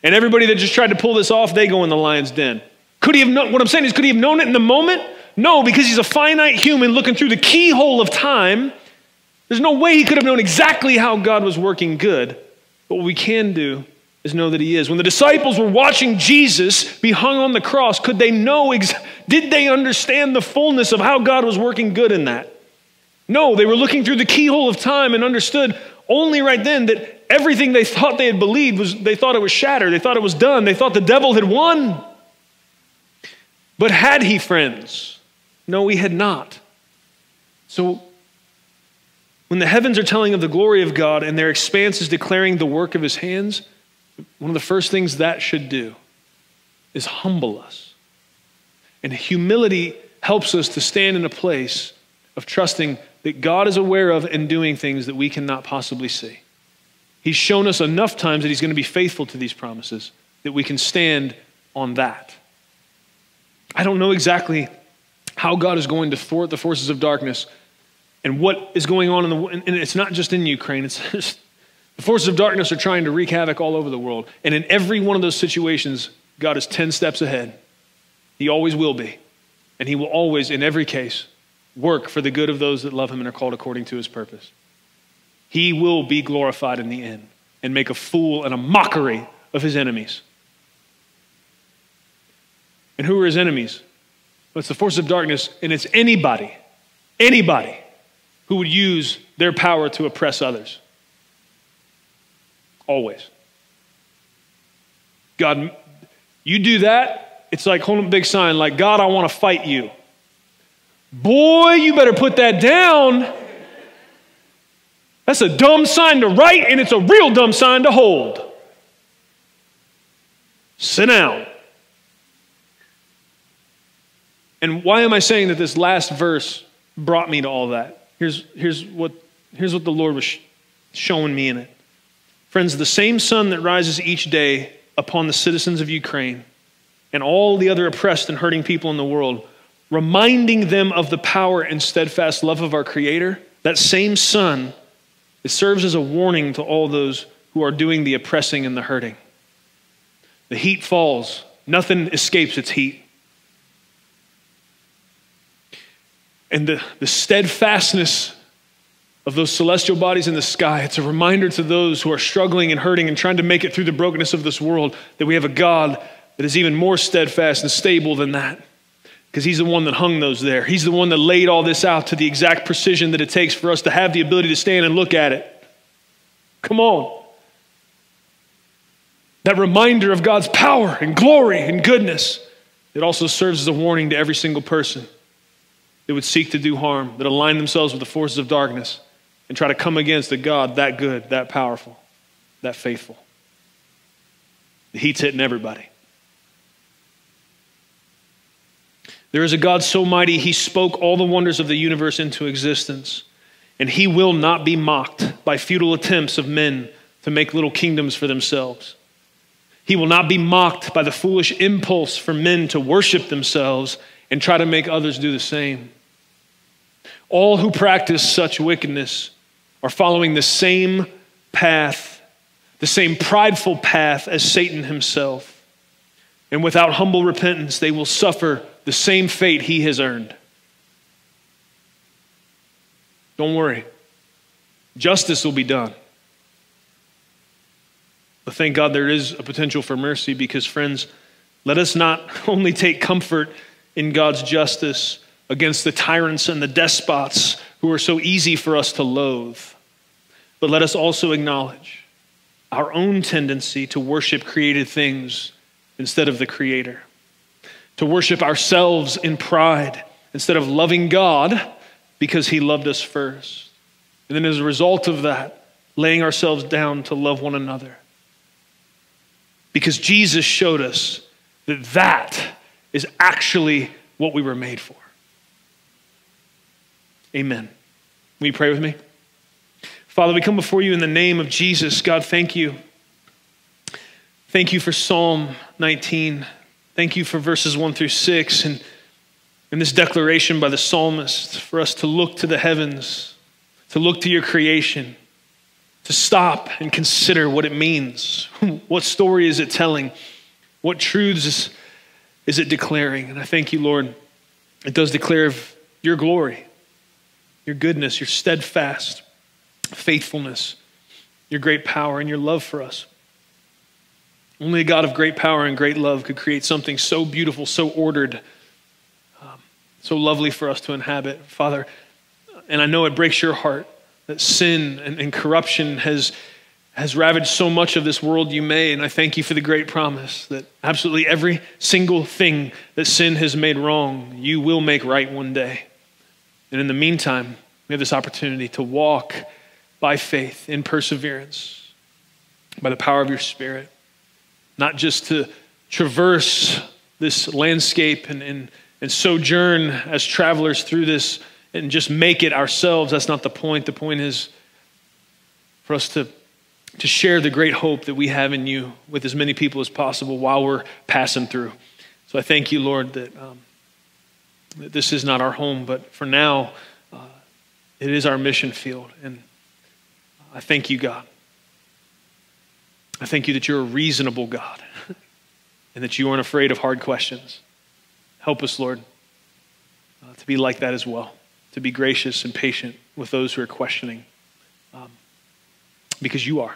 And everybody that just tried to pull this off, they go in the lion's den. Could he have known? What I'm saying is, could he have known it in the moment? No, because he's a finite human looking through the keyhole of time. There's no way he could have known exactly how God was working good. But what we can do is know that he is. When the disciples were watching Jesus be hung on the cross, could they know, ex- did they understand the fullness of how God was working good in that? No, they were looking through the keyhole of time and understood only right then that everything they thought they had believed was, they thought it was shattered. They thought it was done. They thought the devil had won. But had he friends? No, he had not. So when the heavens are telling of the glory of God and their expanse is declaring the work of his hands, one of the first things that should do is humble us. And humility helps us to stand in a place of trusting that God is aware of and doing things that we cannot possibly see. He's shown us enough times that He's going to be faithful to these promises that we can stand on that. I don't know exactly how God is going to thwart the forces of darkness and what is going on in the and it's not just in Ukraine, it's just, the forces of darkness are trying to wreak havoc all over the world. And in every one of those situations, God is 10 steps ahead. He always will be. And he will always, in every case, work for the good of those that love him and are called according to his purpose. He will be glorified in the end and make a fool and a mockery of his enemies. And who are his enemies? Well, it's the forces of darkness, and it's anybody, anybody who would use their power to oppress others. Always. God, you do that, it's like holding a big sign, like, God, I want to fight you. Boy, you better put that down. That's a dumb sign to write, and it's a real dumb sign to hold. Sit down. And why am I saying that this last verse brought me to all that? Here's, here's, what, here's what the Lord was showing me in it. Friends, the same sun that rises each day upon the citizens of Ukraine and all the other oppressed and hurting people in the world, reminding them of the power and steadfast love of our Creator, that same sun, it serves as a warning to all those who are doing the oppressing and the hurting. The heat falls, nothing escapes its heat. And the, the steadfastness of those celestial bodies in the sky, it's a reminder to those who are struggling and hurting and trying to make it through the brokenness of this world that we have a God that is even more steadfast and stable than that. Because he's the one that hung those there. He's the one that laid all this out to the exact precision that it takes for us to have the ability to stand and look at it. Come on. That reminder of God's power and glory and goodness, it also serves as a warning to every single person that would seek to do harm, that align themselves with the forces of darkness and try to come against a God that good, that powerful, that faithful. The heat's hitting everybody. There is a God so mighty, he spoke all the wonders of the universe into existence, and he will not be mocked by futile attempts of men to make little kingdoms for themselves. He will not be mocked by the foolish impulse for men to worship themselves and try to make others do the same. All who practice such wickedness are following the same path, the same prideful path as Satan himself. And without humble repentance, they will suffer the same fate he has earned. Don't worry, justice will be done. But thank God there is a potential for mercy because, friends, let us not only take comfort in God's justice against the tyrants and the despots who are so easy for us to loathe, but let us also acknowledge our own tendency to worship created things instead of the Creator to worship ourselves in pride instead of loving God because He loved us first. And then as a result of that, laying ourselves down to love one another. Because Jesus showed us that that is actually what we were made for. Amen. Will you pray with me? Father, we come before you in the name of Jesus. God, thank you. Thank you for Psalm 19. Thank you for verses 1 through 6 and, and this declaration by the psalmist for us to look to the heavens, to look to your creation, to stop and consider what it means. what story is it telling? What truths is it declaring? And I thank you, Lord. It does declare of your glory, your goodness, your steadfast faithfulness, your great power, and your love for us. Only a God of great power and great love could create something so beautiful, so ordered, um, so lovely for us to inhabit. Father, and I know it breaks your heart that sin and, and corruption has, has ravaged so much of this world you made. And I thank you for the great promise that absolutely every single thing that sin has made wrong, you will make right one day. And in the meantime, we have this opportunity to walk by faith in perseverance, by the power of your Spirit not just to traverse this landscape and, and, and sojourn as travelers through this and just make it ourselves. That's not the point. The point is for us to, to share the great hope that we have in you with as many people as possible while we're passing through. So I thank you, Lord, that, um, that this is not our home, but for now, uh, it is our mission field. And I thank you, God. I thank you that you're a reasonable God and that you aren't afraid of hard questions. Help us, Lord, uh, to be like that as well, to be gracious and patient with those who are questioning, um, because you are.